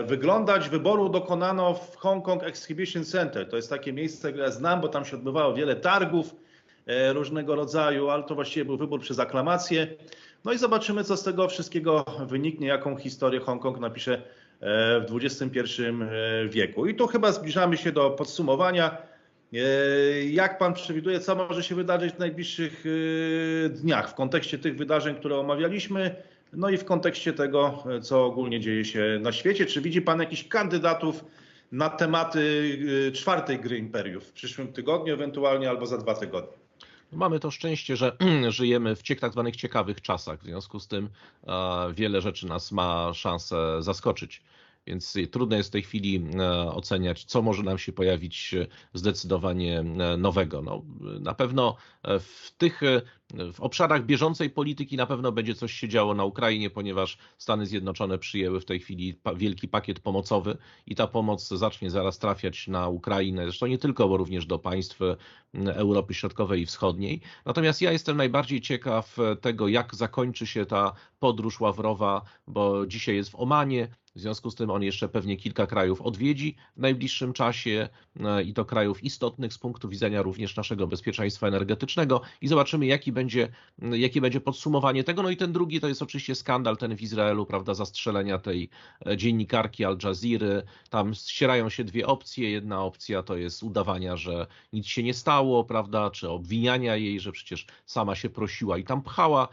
A: wyglądać. Wyboru dokonano w Hong Kong Exhibition Center. To jest takie miejsce, które ja znam, bo tam się odbywało wiele targów różnego rodzaju, ale to właściwie był wybór przez aklamację. No i zobaczymy, co z tego wszystkiego wyniknie, jaką historię Hongkong napisze w XXI wieku. I tu chyba zbliżamy się do podsumowania. Jak pan przewiduje, co może się wydarzyć w najbliższych dniach w kontekście tych wydarzeń, które omawialiśmy, no i w kontekście tego, co ogólnie dzieje się na świecie? Czy widzi pan jakichś kandydatów na tematy czwartej gry imperiów w przyszłym tygodniu, ewentualnie albo za dwa tygodnie?
B: Mamy to szczęście, że żyjemy w tak zwanych ciekawych czasach. W związku z tym wiele rzeczy nas ma szansę zaskoczyć. Więc trudno jest w tej chwili oceniać, co może nam się pojawić zdecydowanie nowego. No, na pewno w tych w obszarach bieżącej polityki na pewno będzie coś się działo na Ukrainie, ponieważ Stany Zjednoczone przyjęły w tej chwili wielki pakiet pomocowy i ta pomoc zacznie zaraz trafiać na Ukrainę, zresztą nie tylko, bo również do państw Europy Środkowej i Wschodniej. Natomiast ja jestem najbardziej ciekaw tego, jak zakończy się ta podróż Ławrowa, bo dzisiaj jest w Omanie, w związku z tym on jeszcze pewnie kilka krajów odwiedzi w najbliższym czasie i to krajów istotnych z punktu widzenia również naszego bezpieczeństwa energetycznego i zobaczymy, jaki będzie, jakie będzie podsumowanie tego. No i ten drugi to jest oczywiście skandal ten w Izraelu, prawda, zastrzelenia tej dziennikarki Al Jazeera. Tam ścierają się dwie opcje. Jedna opcja to jest udawania, że nic się nie stało, prawda, czy obwiniania jej, że przecież sama się prosiła i tam pchała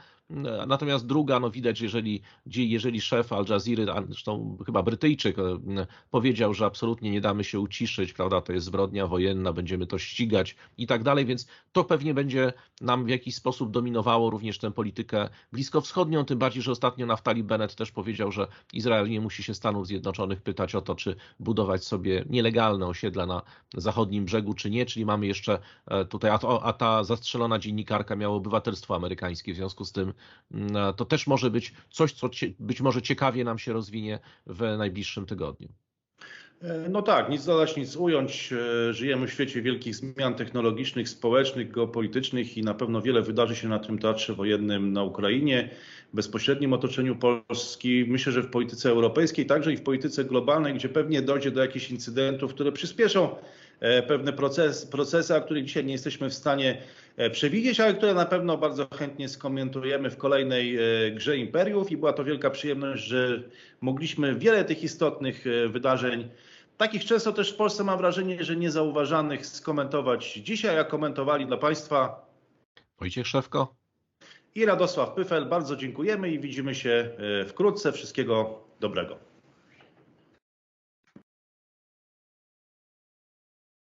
B: Natomiast druga, no widać, jeżeli, jeżeli szef Al Jazeera, zresztą chyba Brytyjczyk, e, powiedział, że absolutnie nie damy się uciszyć, prawda, to jest zbrodnia wojenna, będziemy to ścigać i tak dalej, więc to pewnie będzie nam w jakiś sposób dominowało również tę politykę bliskowschodnią, tym bardziej, że ostatnio Naftali Bennett też powiedział, że Izrael nie musi się Stanów Zjednoczonych pytać o to, czy budować sobie nielegalne osiedla na zachodnim brzegu, czy nie, czyli mamy jeszcze e, tutaj, a, to, a ta zastrzelona dziennikarka miała obywatelstwo amerykańskie, w związku z tym to też może być coś, co być może ciekawie nam się rozwinie w najbliższym tygodniu.
A: E, no tak, nic dodać, nic ująć. E, żyjemy w świecie wielkich zmian technologicznych, społecznych, geopolitycznych i na pewno wiele wydarzy się na tym teatrze wojennym na Ukrainie, bezpośrednim otoczeniu Polski. Myślę, że w polityce europejskiej, także i w polityce globalnej, gdzie pewnie dojdzie do jakichś incydentów, które przyspieszą pewne proces, procesy, o których dzisiaj nie jesteśmy w stanie e, przewidzieć, ale które na pewno bardzo chętnie skomentujemy w kolejnej e, grze Imperiów i była to wielka przyjemność, że mogliśmy wiele tych istotnych wydarzeń, takich często też w Polsce mam wrażenie, że niezauważanych skomentować dzisiaj, a komentowali dla Państwa
B: Wojciech Szewko
A: i Radosław Pyfel. Bardzo dziękujemy i widzimy się wkrótce. Wszystkiego dobrego.